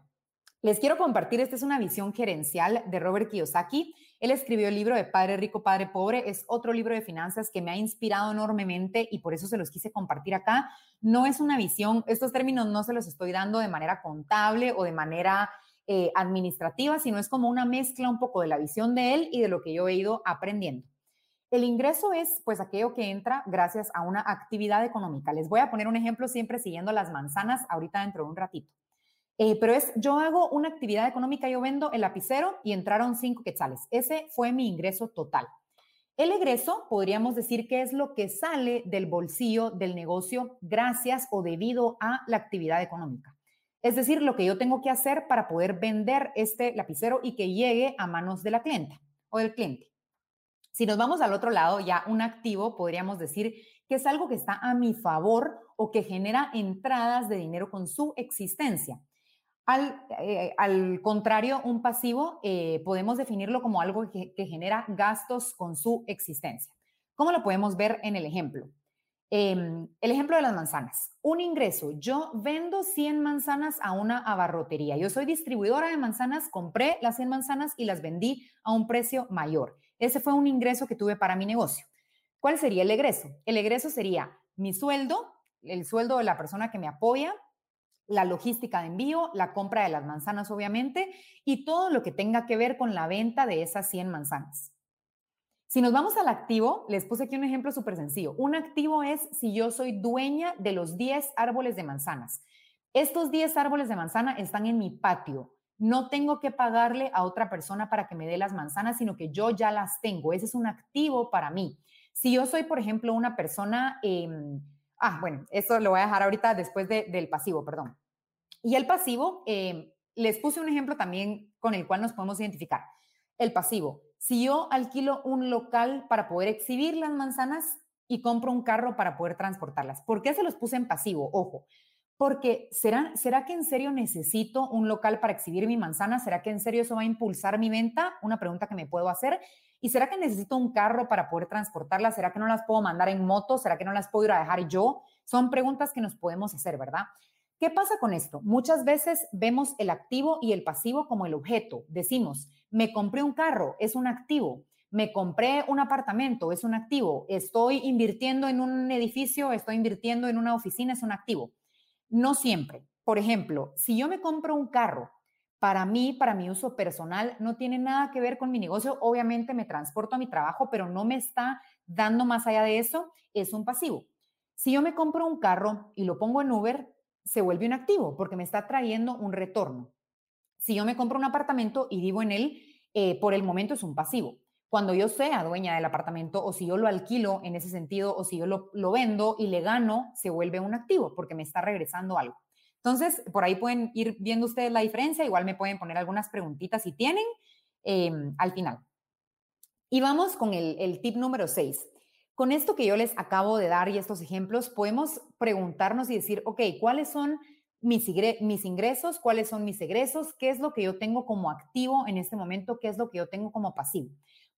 Les quiero compartir, esta es una visión gerencial de Robert Kiyosaki él escribió el libro de Padre Rico, Padre Pobre. Es otro libro de finanzas que me ha inspirado enormemente y por eso se los quise compartir acá. No es una visión, estos términos no se los estoy dando de manera contable o de manera eh, administrativa, sino es como una mezcla un poco de la visión de él y de lo que yo he ido aprendiendo. El ingreso es pues aquello que entra gracias a una actividad económica. Les voy a poner un ejemplo siempre siguiendo las manzanas ahorita dentro de un ratito. Eh, pero es, yo hago una actividad económica, yo vendo el lapicero y entraron cinco quetzales. Ese fue mi ingreso total. El egreso, podríamos decir que es lo que sale del bolsillo del negocio gracias o debido a la actividad económica. Es decir, lo que yo tengo que hacer para poder vender este lapicero y que llegue a manos de la clienta o del cliente. Si nos vamos al otro lado, ya un activo, podríamos decir que es algo que está a mi favor o que genera entradas de dinero con su existencia. Eh, al, contrario, un pasivo eh, podemos definirlo como algo que, genera gastos con su existencia. ¿Cómo lo podemos ver en el ejemplo? Em, el ejemplo de las manzanas. Un ingreso. Yo vendo 100 manzanas a una abarrotería. Yo soy distribuidora de manzanas, compré las 100 manzanas y las vendí a un precio mayor. Ese fue un ingreso que tuve para mi negocio. ¿Cuál sería el egreso? El egreso sería mi sueldo, el sueldo de la persona que me apoya, la logística de envío, la compra de las manzanas, obviamente, y todo lo que tenga que ver con la venta de esas 100 manzanas. Si nos vamos al activo, les puse aquí un ejemplo súper sencillo. Un activo es si yo soy dueña de los 10 árboles de manzanas. Estos 10 árboles de manzana están en mi patio. No tengo que pagarle a otra persona para que me dé las manzanas, sino que yo ya las tengo. Ese es un activo para mí. Si yo soy, por ejemplo, una persona... Em, ah, bueno, eso lo voy a dejar ahorita después del pasivo, perdón. Y el pasivo, eh, les puse un ejemplo también con el cual nos podemos identificar. El pasivo, si yo alquilo un local para poder exhibir las manzanas y compro un carro para poder transportarlas, ¿por qué se los puse en pasivo? Ojo, porque ¿será, ¿será que en serio necesito un local para exhibir mi manzana? ¿Será que en serio eso va a impulsar mi venta? Una pregunta que me puedo hacer. ¿Y será que necesito un carro para poder transportarlas? ¿Será que no las puedo mandar en moto? ¿Será que no las puedo ir a dejar yo? Son preguntas que nos podemos hacer, ¿verdad? ¿Qué pasa con esto? Muchas veces vemos el activo y el pasivo como el objeto. Decimos, me compré un carro, es un activo. Me compré un apartamento, es un activo. Estoy invirtiendo en un edificio, estoy invirtiendo en una oficina, es un activo. No siempre. Por ejemplo, si yo me compro un carro, para mí, para mi uso personal, no tiene nada que ver con mi negocio. Obviamente me transporto a mi trabajo, pero no me está dando más allá de eso. Es un pasivo. Si yo me compro un carro y lo pongo en Uber, se vuelve un activo porque me está trayendo un retorno. Si yo me compro un apartamento y vivo en él, eh, por el momento es un pasivo. Cuando yo sea dueña del apartamento o si yo lo alquilo en ese sentido o si yo lo, vendo y le gano, se vuelve un activo porque me está regresando algo. Entonces, por ahí pueden ir viendo ustedes la diferencia. Igual me pueden poner algunas preguntitas si tienen em, al final. Y vamos con el, tip número 6. Con esto que yo les acabo de dar y estos ejemplos, podemos preguntarnos y decir, ok, ¿cuáles son mis, ingresos? ¿Cuáles son mis egresos? ¿Qué es lo que yo tengo como activo en este momento? ¿Qué es lo que yo tengo como pasivo?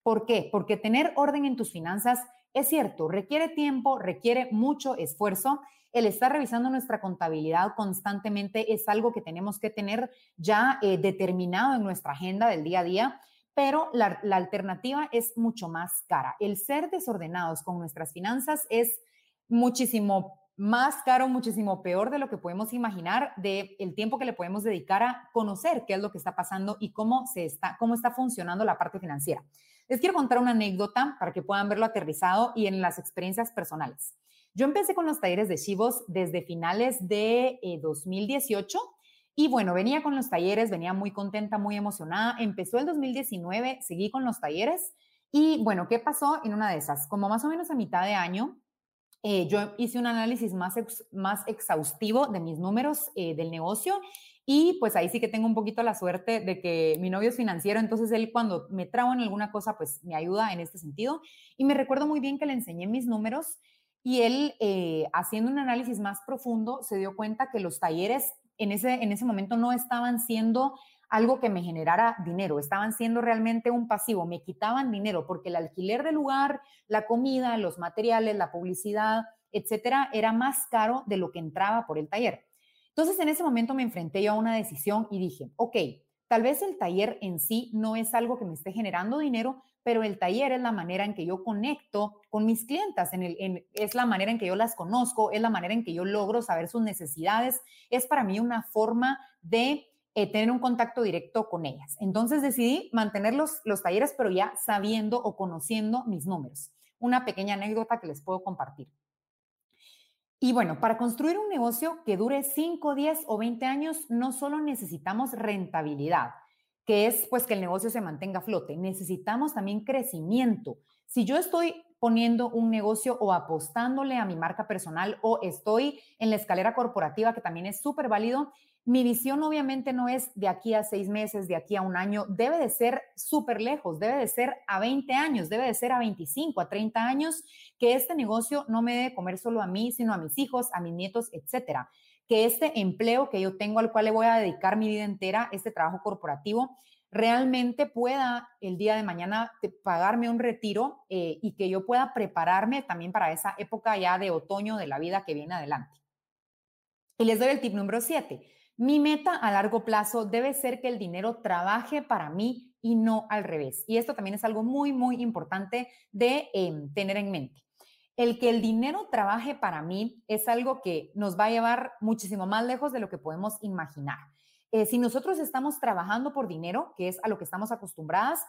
¿Por qué? Porque tener orden en tus finanzas es cierto, requiere tiempo, requiere mucho esfuerzo. El estar revisando nuestra contabilidad constantemente es algo que tenemos que tener ya eh, determinado en nuestra agenda del día a día pero la, la alternativa es mucho más cara. El ser desordenados con nuestras finanzas es muchísimo más caro, muchísimo peor de lo que podemos imaginar de el tiempo que le podemos dedicar a conocer qué es lo que está pasando y cómo se está cómo está funcionando la parte financiera. Les quiero contar una anécdota para que puedan verlo aterrizado y en las experiencias personales. Yo empecé con los talleres de Chivos desde finales de 2018 eh, y bueno, venía con los talleres, venía muy contenta, muy emocionada. Empezó el 2019, seguí con los talleres y bueno, ¿qué pasó en una de esas? Como más o menos a mitad de año, eh, yo hice un análisis más, más exhaustivo de mis números eh, del negocio y pues ahí sí que tengo un poquito la suerte de que mi novio es financiero, entonces él cuando me trabo en alguna cosa, pues me ayuda en este sentido. Y me recuerdo muy bien que le enseñé mis números y él, eh, haciendo un análisis más profundo, se dio cuenta que los talleres en ese, en ese momento no estaban siendo algo que me generara dinero, estaban siendo realmente un pasivo, me quitaban dinero porque el alquiler del lugar, la comida, los materiales, la publicidad, etcétera, era más caro de lo que entraba por el taller. Entonces, en ese momento me enfrenté yo a una decisión y dije, ok, tal vez el taller en sí no es algo que me esté generando dinero, pero el taller es la manera en que yo conecto con mis clientas, es la manera en que yo las conozco, es la manera en que yo logro saber sus necesidades, es para mí una forma de eh, tener un contacto directo con ellas. Entonces decidí mantener los, los talleres, pero ya sabiendo o conociendo mis números. Una pequeña anécdota que les puedo compartir. Y bueno, para construir un negocio que dure 5, 10 o 20 años, no solo necesitamos rentabilidad, que es pues que el negocio se mantenga a flote, necesitamos también crecimiento. Si yo estoy poniendo un negocio o apostándole a mi marca personal o estoy en la escalera corporativa, que también es súper válido, mi visión obviamente no es de aquí a seis meses, de aquí a un año, debe de ser súper lejos, debe de ser a 20 años, debe de ser a 25, a 30 años, que este negocio no me debe comer solo a mí, sino a mis hijos, a mis nietos, etcétera. Que este empleo que yo tengo al cual le voy a dedicar mi vida entera, este trabajo corporativo, realmente pueda el día de mañana pagarme un retiro eh, y que yo pueda prepararme también para esa época ya de otoño de la vida que viene adelante. Y les doy el tip número 7 mi meta a largo plazo debe ser que el dinero trabaje para mí y no al revés. Y esto también es algo muy, muy importante de em, tener en mente. El que el dinero trabaje para mí es algo que nos va a llevar muchísimo más lejos de lo que podemos imaginar. Eh, si nosotros estamos trabajando por dinero, que es a lo que estamos acostumbradas,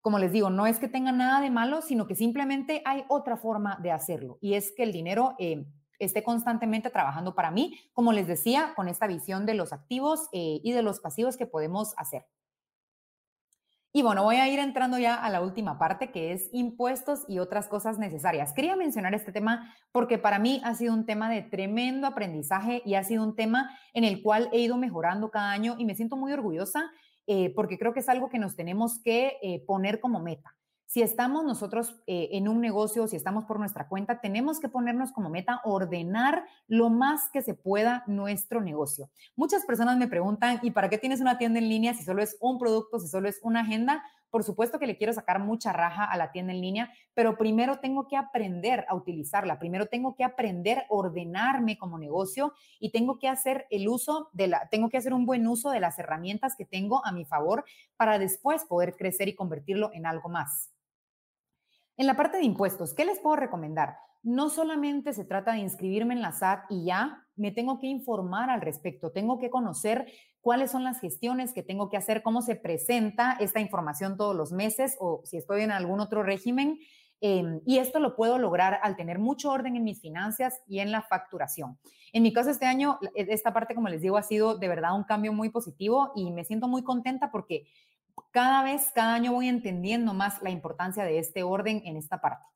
como les digo, no es que tenga nada de malo, sino que simplemente hay otra forma de hacerlo. Y es que el dinero em, esté constantemente trabajando para mí, como les decía, con esta visión de los activos eh, y de los pasivos que podemos hacer. Y bueno, voy a ir entrando ya a la última parte, que es impuestos y otras cosas necesarias. Quería mencionar este tema porque para mí ha sido un tema de tremendo aprendizaje y ha sido un tema en el cual he ido mejorando cada año y me siento muy orgullosa eh, porque creo que es algo que nos tenemos que eh, poner como meta. Si estamos nosotros eh, en un negocio, si estamos por nuestra cuenta, tenemos que ponernos como meta ordenar lo más que se pueda nuestro negocio. Muchas personas me preguntan, ¿y para qué tienes una tienda en línea si solo es un producto, si solo es una agenda? Por supuesto que le quiero sacar mucha raja a la tienda en línea, pero primero tengo que aprender a utilizarla, primero tengo que aprender a ordenarme como negocio y tengo que hacer el uso de la, tengo que hacer un buen uso de las herramientas que tengo a mi favor para después poder crecer y convertirlo en algo más. En la parte de impuestos, ¿qué les puedo recomendar? No solamente se trata de inscribirme en la SAT y ya, me tengo que informar al respecto, tengo que conocer cuáles son las gestiones que tengo que hacer, cómo se presenta esta información todos los meses o si estoy en algún otro régimen. Em, y esto lo puedo lograr al tener mucho orden en mis finanzas y en la facturación. En mi caso, este año, e, esta parte, como les digo, ha sido de verdad un cambio muy positivo y me siento muy contenta porque cada vez, cada año voy entendiendo más la importancia de este orden en esta parte.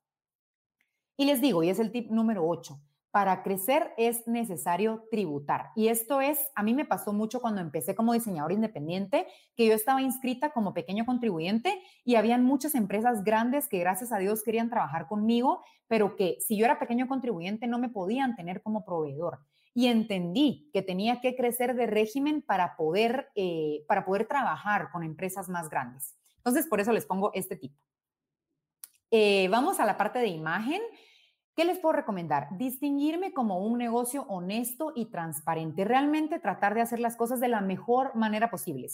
Y les digo, y es el tip número 8, para crecer es necesario tributar. Y esto es, a mí me pasó mucho cuando empecé como diseñador independiente, que yo estaba inscrita como pequeño contribuyente y habían muchas empresas grandes que gracias a Dios querían trabajar conmigo, pero que si yo era pequeño contribuyente no me podían tener como proveedor y entendí que tenía que crecer de régimen para poder, eh, para poder trabajar con empresas más grandes. Entonces, por eso les pongo este tipo. Eh, vamos a la parte de imagen. ¿Qué les puedo recomendar? Distinguirme como un negocio honesto y transparente. Realmente tratar de hacer las cosas de la mejor manera posible.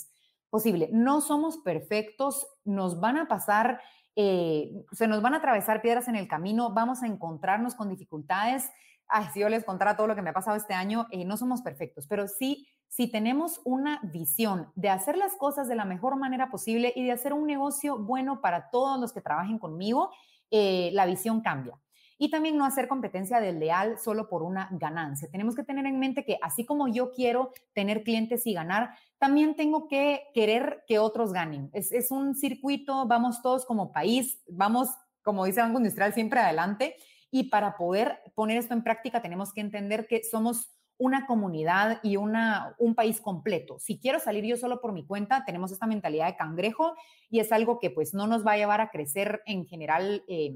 posible. No somos perfectos, nos van a pasar, eh, se nos van a atravesar piedras en el camino, vamos a encontrarnos con dificultades. Ay, si yo les contara todo lo que me ha pasado este año, eh, no somos perfectos, pero sí, si tenemos una visión de hacer las cosas de la mejor manera posible y de hacer un negocio bueno para todos los que trabajen conmigo, eh, la visión cambia. Y también no hacer competencia desleal solo por una ganancia. Tenemos que tener en mente que así como yo quiero tener clientes y ganar, también tengo que querer que otros ganen. Es, un circuito, vamos todos como país, vamos, como dice Banco Industrial, siempre adelante. Y para poder poner esto en práctica tenemos que entender que somos una comunidad y una, un país completo. Si quiero salir yo solo por mi cuenta, tenemos esta mentalidad de cangrejo y es algo que pues no nos va a llevar a crecer en general. Eh,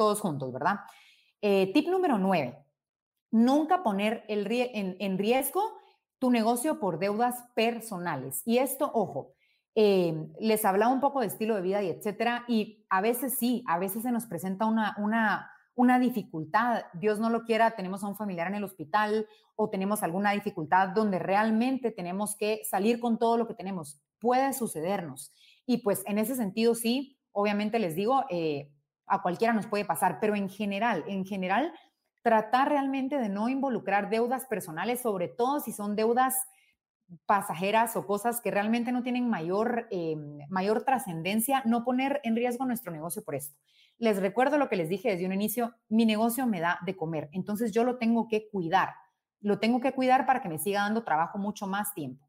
todos juntos, ¿verdad? Eh, tip número nueve, nunca poner el, en, riesgo tu negocio por deudas personales. Y esto, ojo, eh, les hablaba un poco de estilo de vida y etcétera, y a veces sí, a veces se nos presenta una, una, una dificultad, Dios no lo quiera, tenemos a un familiar en el hospital o tenemos alguna dificultad donde realmente tenemos que salir con todo lo que tenemos. Puede sucedernos. Y pues en ese sentido sí, obviamente les digo, eh, a cualquiera nos puede pasar, pero en general, en general, tratar realmente de no involucrar deudas personales, sobre todo si son deudas pasajeras o cosas que realmente no tienen mayor, eh, mayor trascendencia, no poner en riesgo nuestro negocio por esto. Les recuerdo lo que les dije desde un inicio, mi negocio me da de comer, entonces yo lo tengo que cuidar, lo tengo que cuidar para que me siga dando trabajo mucho más tiempo.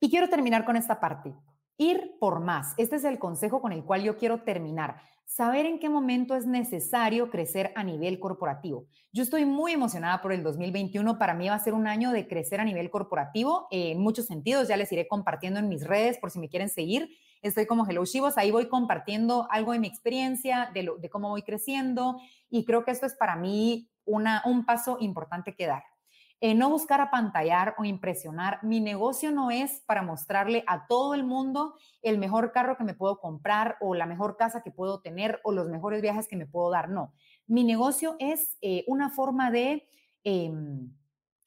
Y quiero terminar con esta parte. Ir por más. Este es el consejo con el cual yo quiero terminar saber en qué momento es necesario crecer a nivel corporativo. Yo estoy muy emocionada por el 2021. Para mí va a ser un año de crecer a nivel corporativo en muchos sentidos. Ya les iré compartiendo en mis redes por si me quieren seguir. Estoy como Hello Shivos, ahí voy compartiendo algo de mi experiencia, de, de cómo voy creciendo y creo que esto es para mí un paso importante que dar. Eh, no buscar apantallar o impresionar. Mi negocio no es para mostrarle a todo el mundo el mejor carro que me puedo comprar o la mejor casa que puedo tener o los mejores viajes que me puedo dar. No, mi negocio es eh, una forma de... Em,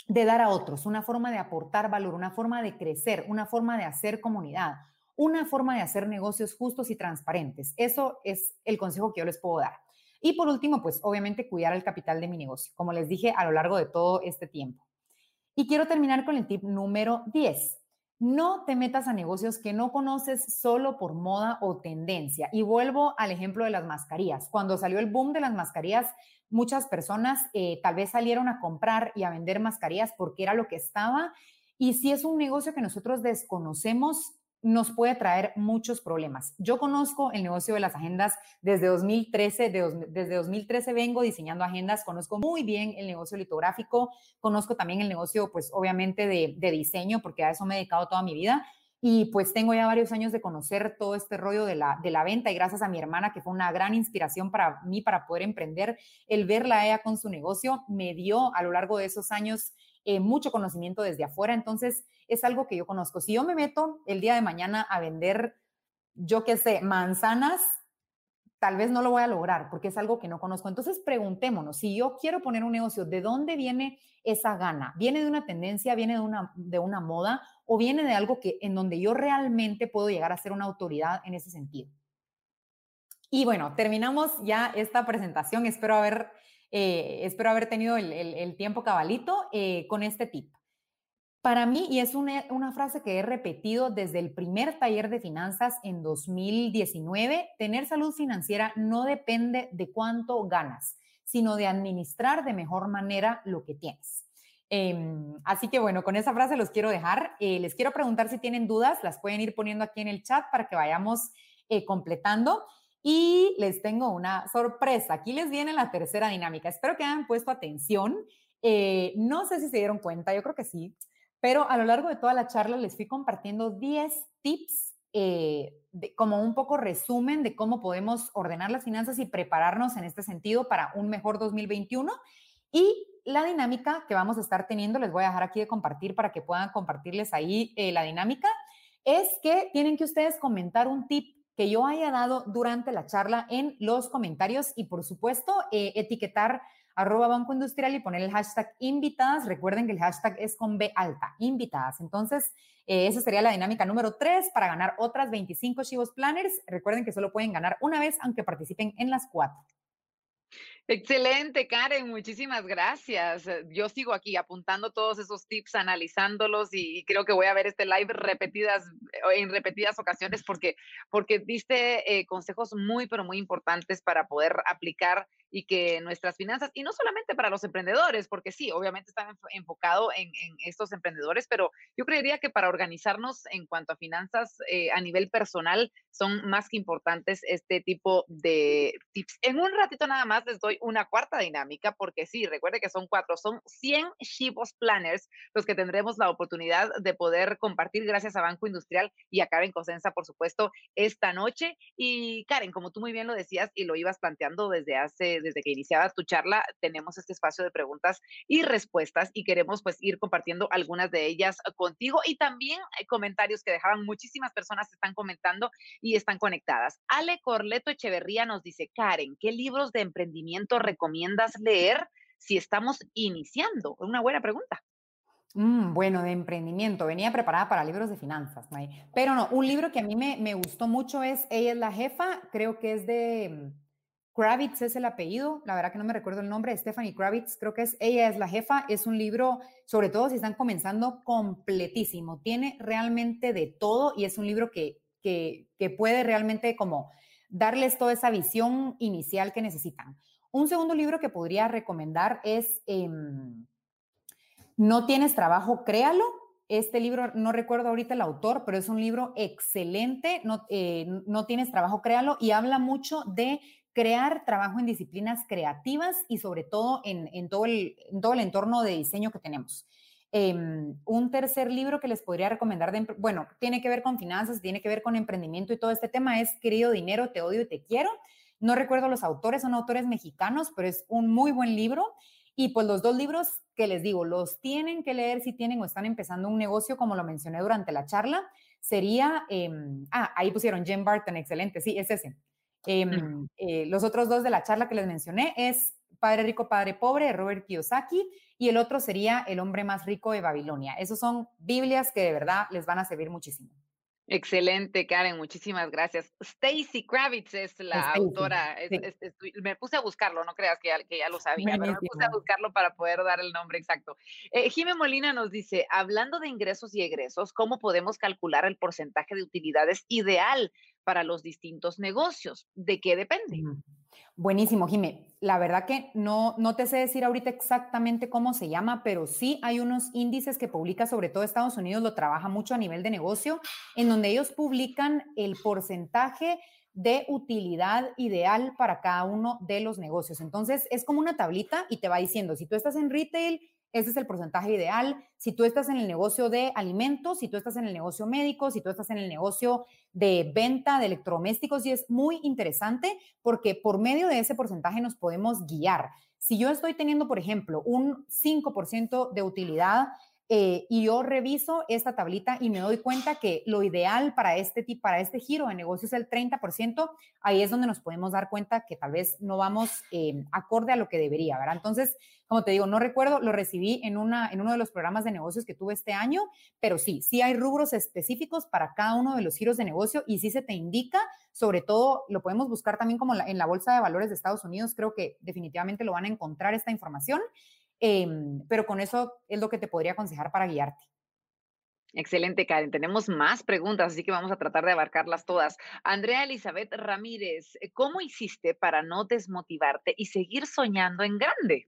de dar a otros, una forma de aportar valor, una forma de crecer, una forma de hacer comunidad, una forma de hacer negocios justos y transparentes. Eso es el consejo que yo les puedo dar. Y por último, pues obviamente cuidar el capital de mi negocio, como les dije a lo largo de todo este tiempo. Y quiero terminar con el tip número 10. No te metas a negocios que no conoces solo por moda o tendencia. Y vuelvo al ejemplo de las mascarillas. Cuando salió el boom de las mascarillas, muchas personas eh, tal vez salieron a comprar y a vender mascarillas porque era lo que estaba. Y si es un negocio que nosotros desconocemos, nos puede traer muchos problemas. Yo conozco el negocio de las agendas desde 2013, desde 2013 vengo diseñando agendas, conozco muy bien el negocio litográfico, conozco también el negocio, pues obviamente de, diseño, porque a eso me he dedicado toda mi vida. Y pues tengo ya varios años de conocer todo este rollo de la, de la venta y gracias a mi hermana, que fue una gran inspiración para mí para poder emprender, el verla ella con su negocio me dio a lo largo de esos años eh, mucho conocimiento desde afuera. Entonces, es algo que yo conozco. Si yo me meto el día de mañana a vender, yo qué sé, manzanas, tal vez no lo voy a lograr porque es algo que no conozco. Entonces, preguntémonos, si yo quiero poner un negocio, ¿de dónde viene esa gana? ¿Viene de una tendencia, viene de una, de una moda o viene de algo que en donde yo realmente puedo llegar a ser una autoridad en ese sentido? Y bueno, terminamos ya esta presentación. Espero haber eh, espero haber tenido el, tiempo cabalito eh, con este tip. Para mí, y es una, frase que he repetido desde el primer taller de finanzas en 2019, tener salud financiera no depende de cuánto ganas, sino de administrar de mejor manera lo que tienes. Em, así que bueno, con esa frase los quiero dejar. Eh, les quiero preguntar si tienen dudas, las pueden ir poniendo aquí en el chat para que vayamos completando. Y les tengo una sorpresa. Aquí les viene la tercera dinámica. Espero que hayan puesto atención. Eh, no sé si se dieron cuenta, yo creo que sí, pero a lo largo de toda la charla les fui compartiendo 10 tips eh, como un poco resumen de cómo podemos ordenar las finanzas y prepararnos en este sentido para un mejor 2021. Y la dinámica que vamos a estar teniendo, les voy a dejar aquí de compartir para que puedan compartirles ahí eh, la dinámica, es que tienen que ustedes comentar un tip que yo haya dado durante la charla en los comentarios y por supuesto eh, etiquetar arroba Banco Industrial y poner el hashtag invitadas. Recuerden que el hashtag es con B alta, invitadas. Entonces, eh, esa sería la dinámica número tres para ganar otras 25 Chivos Planners. Recuerden que solo pueden ganar una vez, aunque participen en las cuatro. Excelente, Karen, muchísimas gracias. Eh, yo sigo aquí apuntando todos esos tips, analizándolos y, creo que voy a ver este live repetidas eh, en repetidas ocasiones porque porque diste eh, consejos muy pero muy importantes para poder aplicar y que nuestras finanzas, y no solamente para los emprendedores, porque sí, obviamente están enfocado en, estos emprendedores, pero yo creería que para organizarnos en cuanto a finanzas eh, a nivel personal son más que importantes este tipo de tips. En un ratito nada más les doy una cuarta dinámica, porque sí, recuerde que son cuatro, son 100 Shivos Planners los que tendremos la oportunidad de poder compartir gracias a Banco Industrial y a Karen Cosenza, por supuesto, esta noche. Y Karen, como tú muy bien lo decías y lo ibas planteando desde hace desde que iniciaba tu charla, tenemos este espacio de preguntas y respuestas y queremos pues ir compartiendo algunas de ellas contigo y también eh, comentarios que dejaban muchísimas personas están comentando y están conectadas. Ale Corleto Echeverría nos dice, Karen, ¿qué libros de emprendimiento recomiendas leer si estamos iniciando? Una buena pregunta. Mm, bueno, de emprendimiento. Venía preparada para libros de finanzas, pero no, un libro que a mí me, me, gustó mucho es Ella es la jefa, creo que es de Kravitz es el apellido, la verdad que no me recuerdo el nombre, Stephanie Kravitz, creo que es Ella es la jefa, es un libro, sobre todo si están comenzando, completísimo, tiene realmente de todo y es un libro que, que, puede realmente como darles toda esa visión inicial que necesitan. Un segundo libro que podría recomendar es em, No tienes trabajo, créalo. Este libro, no recuerdo ahorita el autor, pero es un libro excelente. No, eh, no tienes trabajo, créalo. Y habla mucho de crear trabajo en disciplinas creativas y sobre todo en, todo, el, todo, el, entorno de diseño que tenemos. Em, un tercer libro que les podría recomendar, de, bueno, tiene que ver con finanzas, tiene que ver con emprendimiento y todo este tema es Querido Dinero, Te Odio y Te Quiero. No recuerdo los autores, son autores mexicanos, pero es un muy buen libro. Y pues los dos libros que les digo, los tienen que leer si tienen o están empezando un negocio, como lo mencioné durante la charla, sería, em, ah, ahí pusieron Jim Barton, excelente, sí, es ese. Em, eh, los otros dos de la charla que les mencioné es Padre Rico, Padre Pobre de Robert Kiyosaki y el otro sería El hombre más rico de Babilonia. Esos son Biblias que de verdad les van a servir muchísimo. Excelente, Karen, muchísimas gracias. Stacy Kravitz es la autora. me puse a buscarlo, no creas que ya, lo sabía, pero me puse a buscarlo para poder dar el nombre exacto. Eh, Jimé Molina nos dice, hablando de ingresos y egresos, ¿cómo podemos calcular el porcentaje de utilidades ideal para los distintos negocios. ¿De qué depende? Buenísimo, Jimé. La verdad que no, no te sé decir ahorita exactamente cómo se llama, pero sí hay unos índices que publica, sobre todo Estados Unidos, lo trabaja mucho a nivel de negocio, en donde ellos publican el porcentaje de utilidad ideal para cada uno de los negocios. Entonces, es como una tablita y te va diciendo, si tú estás en retail, ese es el porcentaje ideal. Si tú estás en el negocio de alimentos, si tú estás en el negocio médico, si tú estás en el negocio de venta de electrodomésticos, y es muy interesante porque por medio de ese porcentaje nos podemos guiar. Si yo estoy teniendo, por ejemplo, un 5% de utilidad eh, y yo reviso esta tablita y me doy cuenta que lo ideal para este, para este giro de negocio es el 30%, ahí es donde nos podemos dar cuenta que tal vez no vamos eh, acorde a lo que debería, ¿verdad? Entonces, como te digo, no recuerdo, lo recibí en, una, en uno de los programas de negocios que tuve este año, pero sí, sí hay rubros específicos para cada uno de los giros de negocio y sí se te indica, sobre todo lo podemos buscar también como en la Bolsa de Valores de Estados Unidos, creo que definitivamente lo van a encontrar esta información Em, pero con eso es lo que te podría aconsejar para guiarte. Excelente, Karen. Tenemos más preguntas, así que vamos a tratar de abarcarlas todas. Andrea Elizabeth Ramírez, eh, ¿cómo hiciste para no desmotivarte y seguir soñando en grande?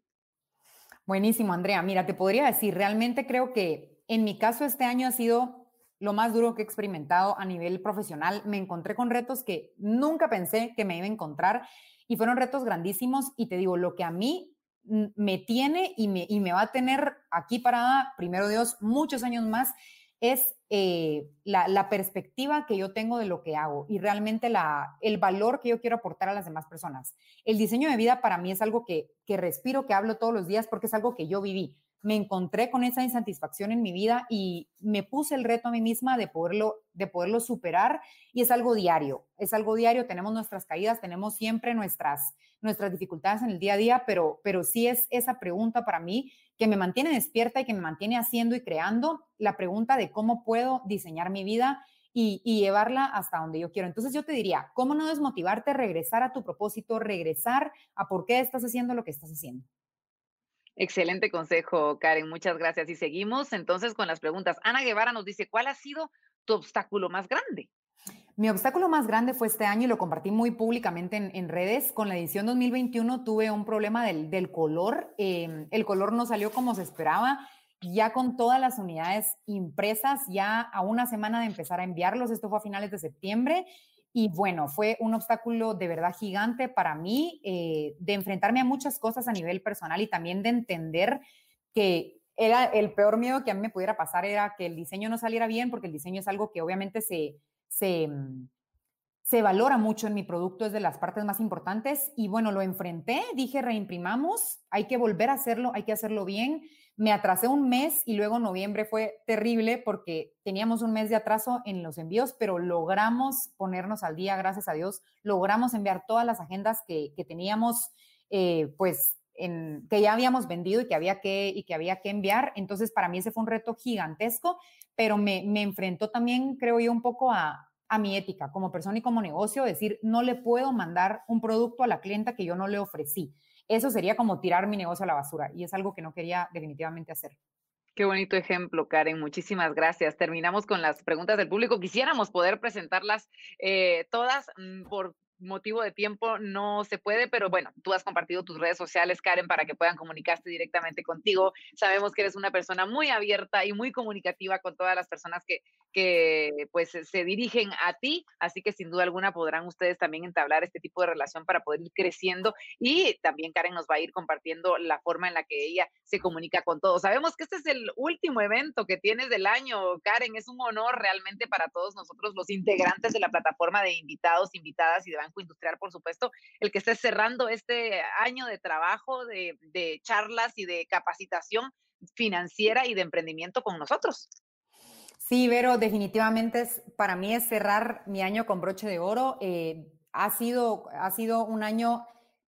Buenísimo, Andrea. Mira, te podría decir, realmente creo que en mi caso este año ha sido lo más duro que he experimentado a nivel profesional. Me encontré con retos que nunca pensé que me iba a encontrar y fueron retos grandísimos y te digo, lo que a mí me tiene y me, y me va a tener aquí parada, primero Dios, muchos años más, es eh, la, perspectiva que yo tengo de lo que hago y realmente la, el valor que yo quiero aportar a las demás personas. El diseño de vida para mí es algo que, que respiro, que hablo todos los días porque es algo que yo viví. Me encontré con esa insatisfacción en mi vida y me puse el reto a mí misma de poderlo, de poderlo superar y es algo diario, es algo diario, tenemos nuestras caídas, tenemos siempre nuestras, nuestras dificultades en el día a día, pero, pero sí es esa pregunta para mí que me mantiene despierta y que me mantiene haciendo y creando la pregunta de cómo puedo diseñar mi vida y, llevarla hasta donde yo quiero. Entonces yo te diría, ¿cómo no desmotivarte, regresar a tu propósito, regresar a por qué estás haciendo lo que estás haciendo? Excelente consejo, Karen. Muchas gracias. Y seguimos entonces con las preguntas. Ana Guevara nos dice, ¿cuál ha sido tu obstáculo más grande? Mi obstáculo más grande fue este año y lo compartí muy públicamente en, redes. Con la edición 2021 tuve un problema del, color. Em, el color no salió como se esperaba ya con todas las unidades impresas, ya a una semana de empezar a enviarlos, esto fue a finales de septiembre, y bueno, fue un obstáculo de verdad gigante para mí eh, de enfrentarme a muchas cosas a nivel personal y también de entender que era el peor miedo que a mí me pudiera pasar era que el diseño no saliera bien, porque el diseño es algo que obviamente se, se, mm, se valora mucho en mi producto, es de las partes más importantes. Y bueno, lo enfrenté, dije, reimprimamos, hay que volver a hacerlo, hay que hacerlo bien. Me atrasé un mes y luego noviembre fue terrible porque teníamos un mes de atraso en los envíos, pero logramos ponernos al día, gracias a Dios, logramos enviar todas las agendas que, teníamos, eh, pues, en, que ya habíamos vendido y que, había que, y que había que enviar. Entonces, para mí ese fue un reto gigantesco, pero me, me enfrentó también, creo yo, un poco a, a mi ética como persona y como negocio, decir, no le puedo mandar un producto a la clienta que yo no le ofrecí eso sería como tirar mi negocio a la basura y es algo que no quería definitivamente hacer. Qué bonito ejemplo, Karen. Muchísimas gracias. Terminamos con las preguntas del público. Quisiéramos poder presentarlas eh, todas mm, por motivo de tiempo no se puede, pero bueno, tú has compartido tus redes sociales, Karen, para que puedan comunicarse directamente contigo. Sabemos que eres una persona muy abierta y muy comunicativa con todas las personas que, que pues se dirigen a ti, así que sin duda alguna podrán ustedes también entablar este tipo de relación para poder ir creciendo y también Karen nos va a ir compartiendo la forma en la que ella se comunica con todos. Sabemos que este es el último evento que tienes del año, Karen, es un honor realmente para todos nosotros los integrantes de la plataforma de invitados, invitadas y de Industrial, por supuesto, el que esté cerrando este año de trabajo, de, de charlas y de capacitación financiera y de emprendimiento con nosotros. Sí, Vero, definitivamente es, para mí es cerrar mi año con broche de oro. Eh, ha, sido, ha sido un año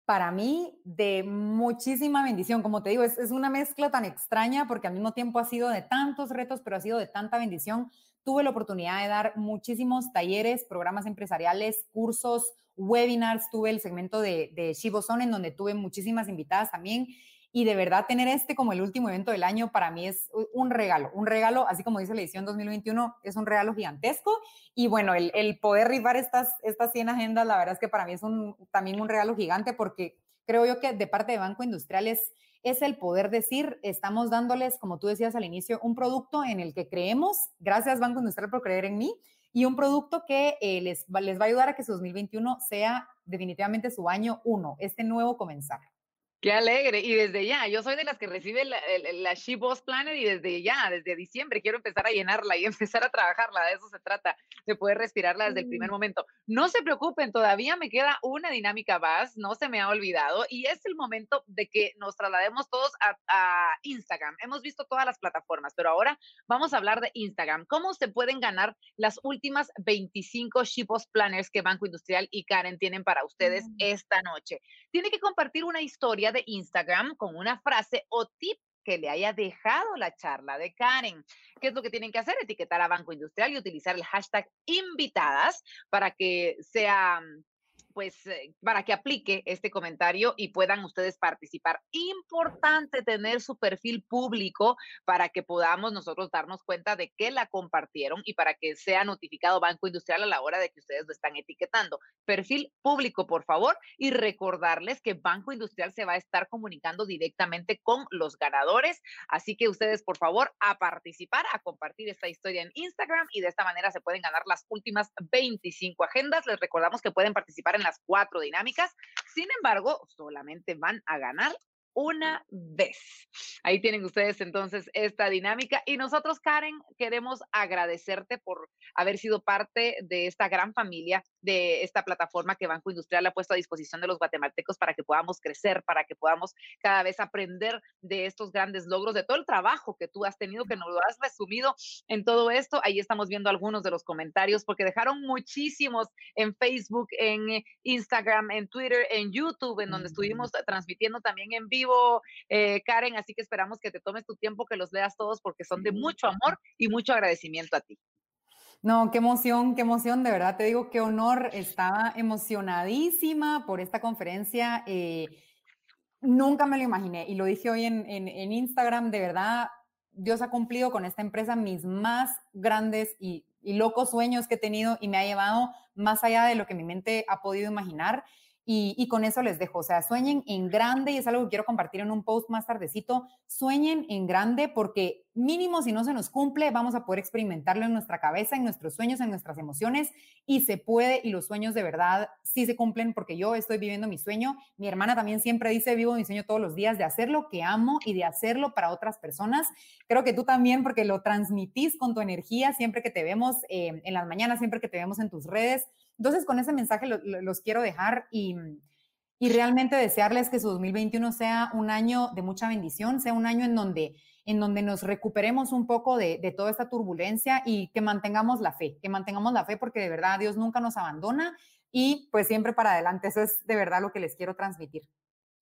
para mí de muchísima bendición. Como te digo, es, es, una mezcla tan extraña porque al mismo tiempo ha sido de tantos retos, pero ha sido de tanta bendición. Tuve la oportunidad de dar muchísimos talleres, programas empresariales, cursos, webinars. Tuve el segmento de, de Shibozone en donde tuve muchísimas invitadas también y de verdad tener este como el último evento del año para mí es un regalo, un regalo, así como dice la edición 2021, es un regalo gigantesco. Y bueno, el, el poder rifar estas, estas 100 agendas, la verdad es que para mí es un, también un regalo gigante porque creo yo que de parte de Banco Industrial es, es el poder decir, estamos dándoles, como tú decías al inicio, un producto en el que creemos, gracias Banco Industrial por creer en mí, y un producto que eh, les, les va a ayudar a que su 2021 sea definitivamente su año uno, este nuevo comenzar. Qué alegre. Y desde ya, yo soy de las que recibe la, la, She Boss Planner y desde ya, desde diciembre, quiero empezar a llenarla y (laughs) empezar a trabajarla. De eso se trata, de poder respirarla desde el primer momento. No se preocupen, todavía me queda una dinámica más, no se me ha olvidado, y es el momento de que nos traslademos todos a, a Instagram. Hemos visto todas las plataformas, pero ahora vamos a hablar de Instagram. ¿Cómo se pueden ganar las últimas 25 She Boss Planners que Banco Industrial y Karen tienen para ustedes mm. esta noche? Tiene que compartir una historia de Instagram con una frase o tip que le haya dejado la charla de Karen. ¿Qué es lo que tienen que hacer? Etiquetar a Banco Industrial y utilizar el hashtag invitadas para que sea pues eh, para que aplique este comentario y puedan ustedes participar. Importante tener su perfil público para que podamos nosotros darnos cuenta de que la compartieron y para que sea notificado Banco Industrial a la hora de que ustedes lo están etiquetando. Perfil público, por favor, y recordarles que Banco Industrial se va a estar comunicando directamente con los ganadores. Así que ustedes, por favor, a participar, a compartir esta historia en Instagram y de esta manera se pueden ganar las últimas 25 agendas. Les recordamos que pueden participar en cuatro dinámicas. Sin embargo, solamente van a ganar una vez. Ahí tienen ustedes entonces esta dinámica y nosotros, Karen, queremos agradecerte por haber sido parte de esta gran familia, de esta plataforma que Banco Industrial ha puesto a disposición de los guatemaltecos para que podamos crecer, para que podamos cada vez aprender de estos grandes logros, de todo el trabajo que tú has tenido, que nos lo has resumido en todo esto. Ahí estamos viendo algunos de los comentarios porque dejaron muchísimos en Facebook, en Instagram, en Twitter, en YouTube, en donde estuvimos transmitiendo también en vivo eh, Karen, así que esperamos que te tomes tu tiempo, que los leas todos porque son de mucho amor y mucho agradecimiento a ti. No, qué emoción, qué emoción, de verdad te digo qué honor, estaba emocionadísima por esta conferencia. Eh, nunca me lo imaginé y lo dije hoy en, en Instagram, de verdad, Dios ha cumplido con esta empresa mis más grandes y, y, locos sueños que he tenido y me ha llevado más allá de lo que mi mente ha podido imaginar. Y, con eso les dejo, o sea, sueñen en grande y es algo que quiero compartir en un post más tardecito, sueñen en grande porque mínimo si no se nos cumple, vamos a poder experimentarlo en nuestra cabeza, en nuestros sueños, en nuestras emociones y se puede y los sueños de verdad sí se cumplen porque yo estoy viviendo mi sueño. Mi hermana también siempre dice, vivo mi sueño todos los días de hacer lo que amo y de hacerlo para otras personas. Creo que tú también porque lo transmitís con tu energía siempre que te vemos eh, en las mañanas, siempre que te vemos en tus redes entonces, con ese mensaje los quiero dejar y, y realmente desearles que su 2021 sea un año de mucha bendición, sea un año en donde, en donde nos recuperemos un poco de, toda esta turbulencia y que mantengamos la fe, que mantengamos la fe porque de verdad Dios nunca nos abandona y pues siempre para adelante. Eso es de verdad lo que les quiero transmitir.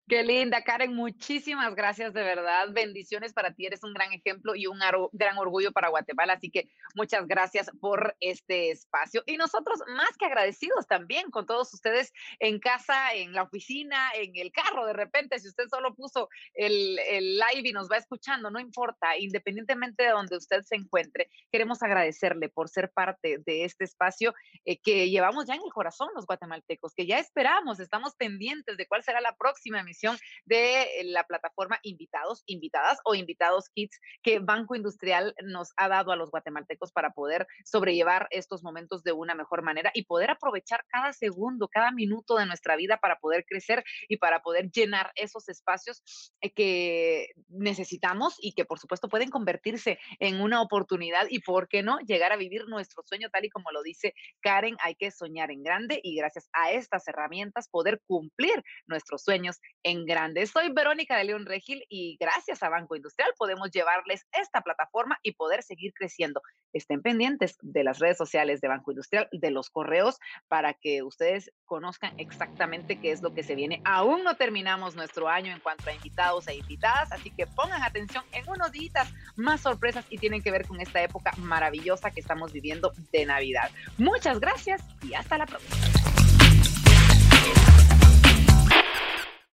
Qué linda, Karen. Muchísimas gracias, de verdad. Bendiciones para ti. Eres un gran ejemplo y un gran orgullo para Guatemala. Así que muchas gracias por este espacio. Y nosotros más que agradecidos también con todos ustedes en casa, en la oficina, en el carro. De repente, si usted solo puso el, live y nos va escuchando, no importa, independientemente de donde usted se encuentre, queremos agradecerle por ser parte de este espacio eh, que llevamos ya en el corazón los guatemaltecos, que ya esperamos, estamos pendientes de cuál será la próxima emisión de la plataforma Invitados, Invitadas o Invitados Kids que Banco Industrial nos ha dado a los guatemaltecos para poder sobrellevar estos momentos de una mejor manera y poder aprovechar cada segundo, cada minuto de nuestra vida para poder crecer y para poder llenar esos espacios eh, que necesitamos y que por supuesto pueden convertirse en una oportunidad y, ¿por qué no?, llegar a vivir nuestro sueño tal y como lo dice Karen, hay que soñar en grande y gracias a estas herramientas poder cumplir nuestros sueños en grande. Soy Verónica de León Regil y gracias a Banco Industrial podemos llevarles esta plataforma y poder seguir creciendo. Estén pendientes de las redes sociales de Banco Industrial, de los correos, para que ustedes conozcan exactamente qué es lo que se viene. Aún no terminamos nuestro año en cuanto a invitados e invitadas, así que pongan atención en unos días más sorpresas y tienen que ver con esta época maravillosa que estamos viviendo de Navidad. Muchas gracias y hasta la próxima.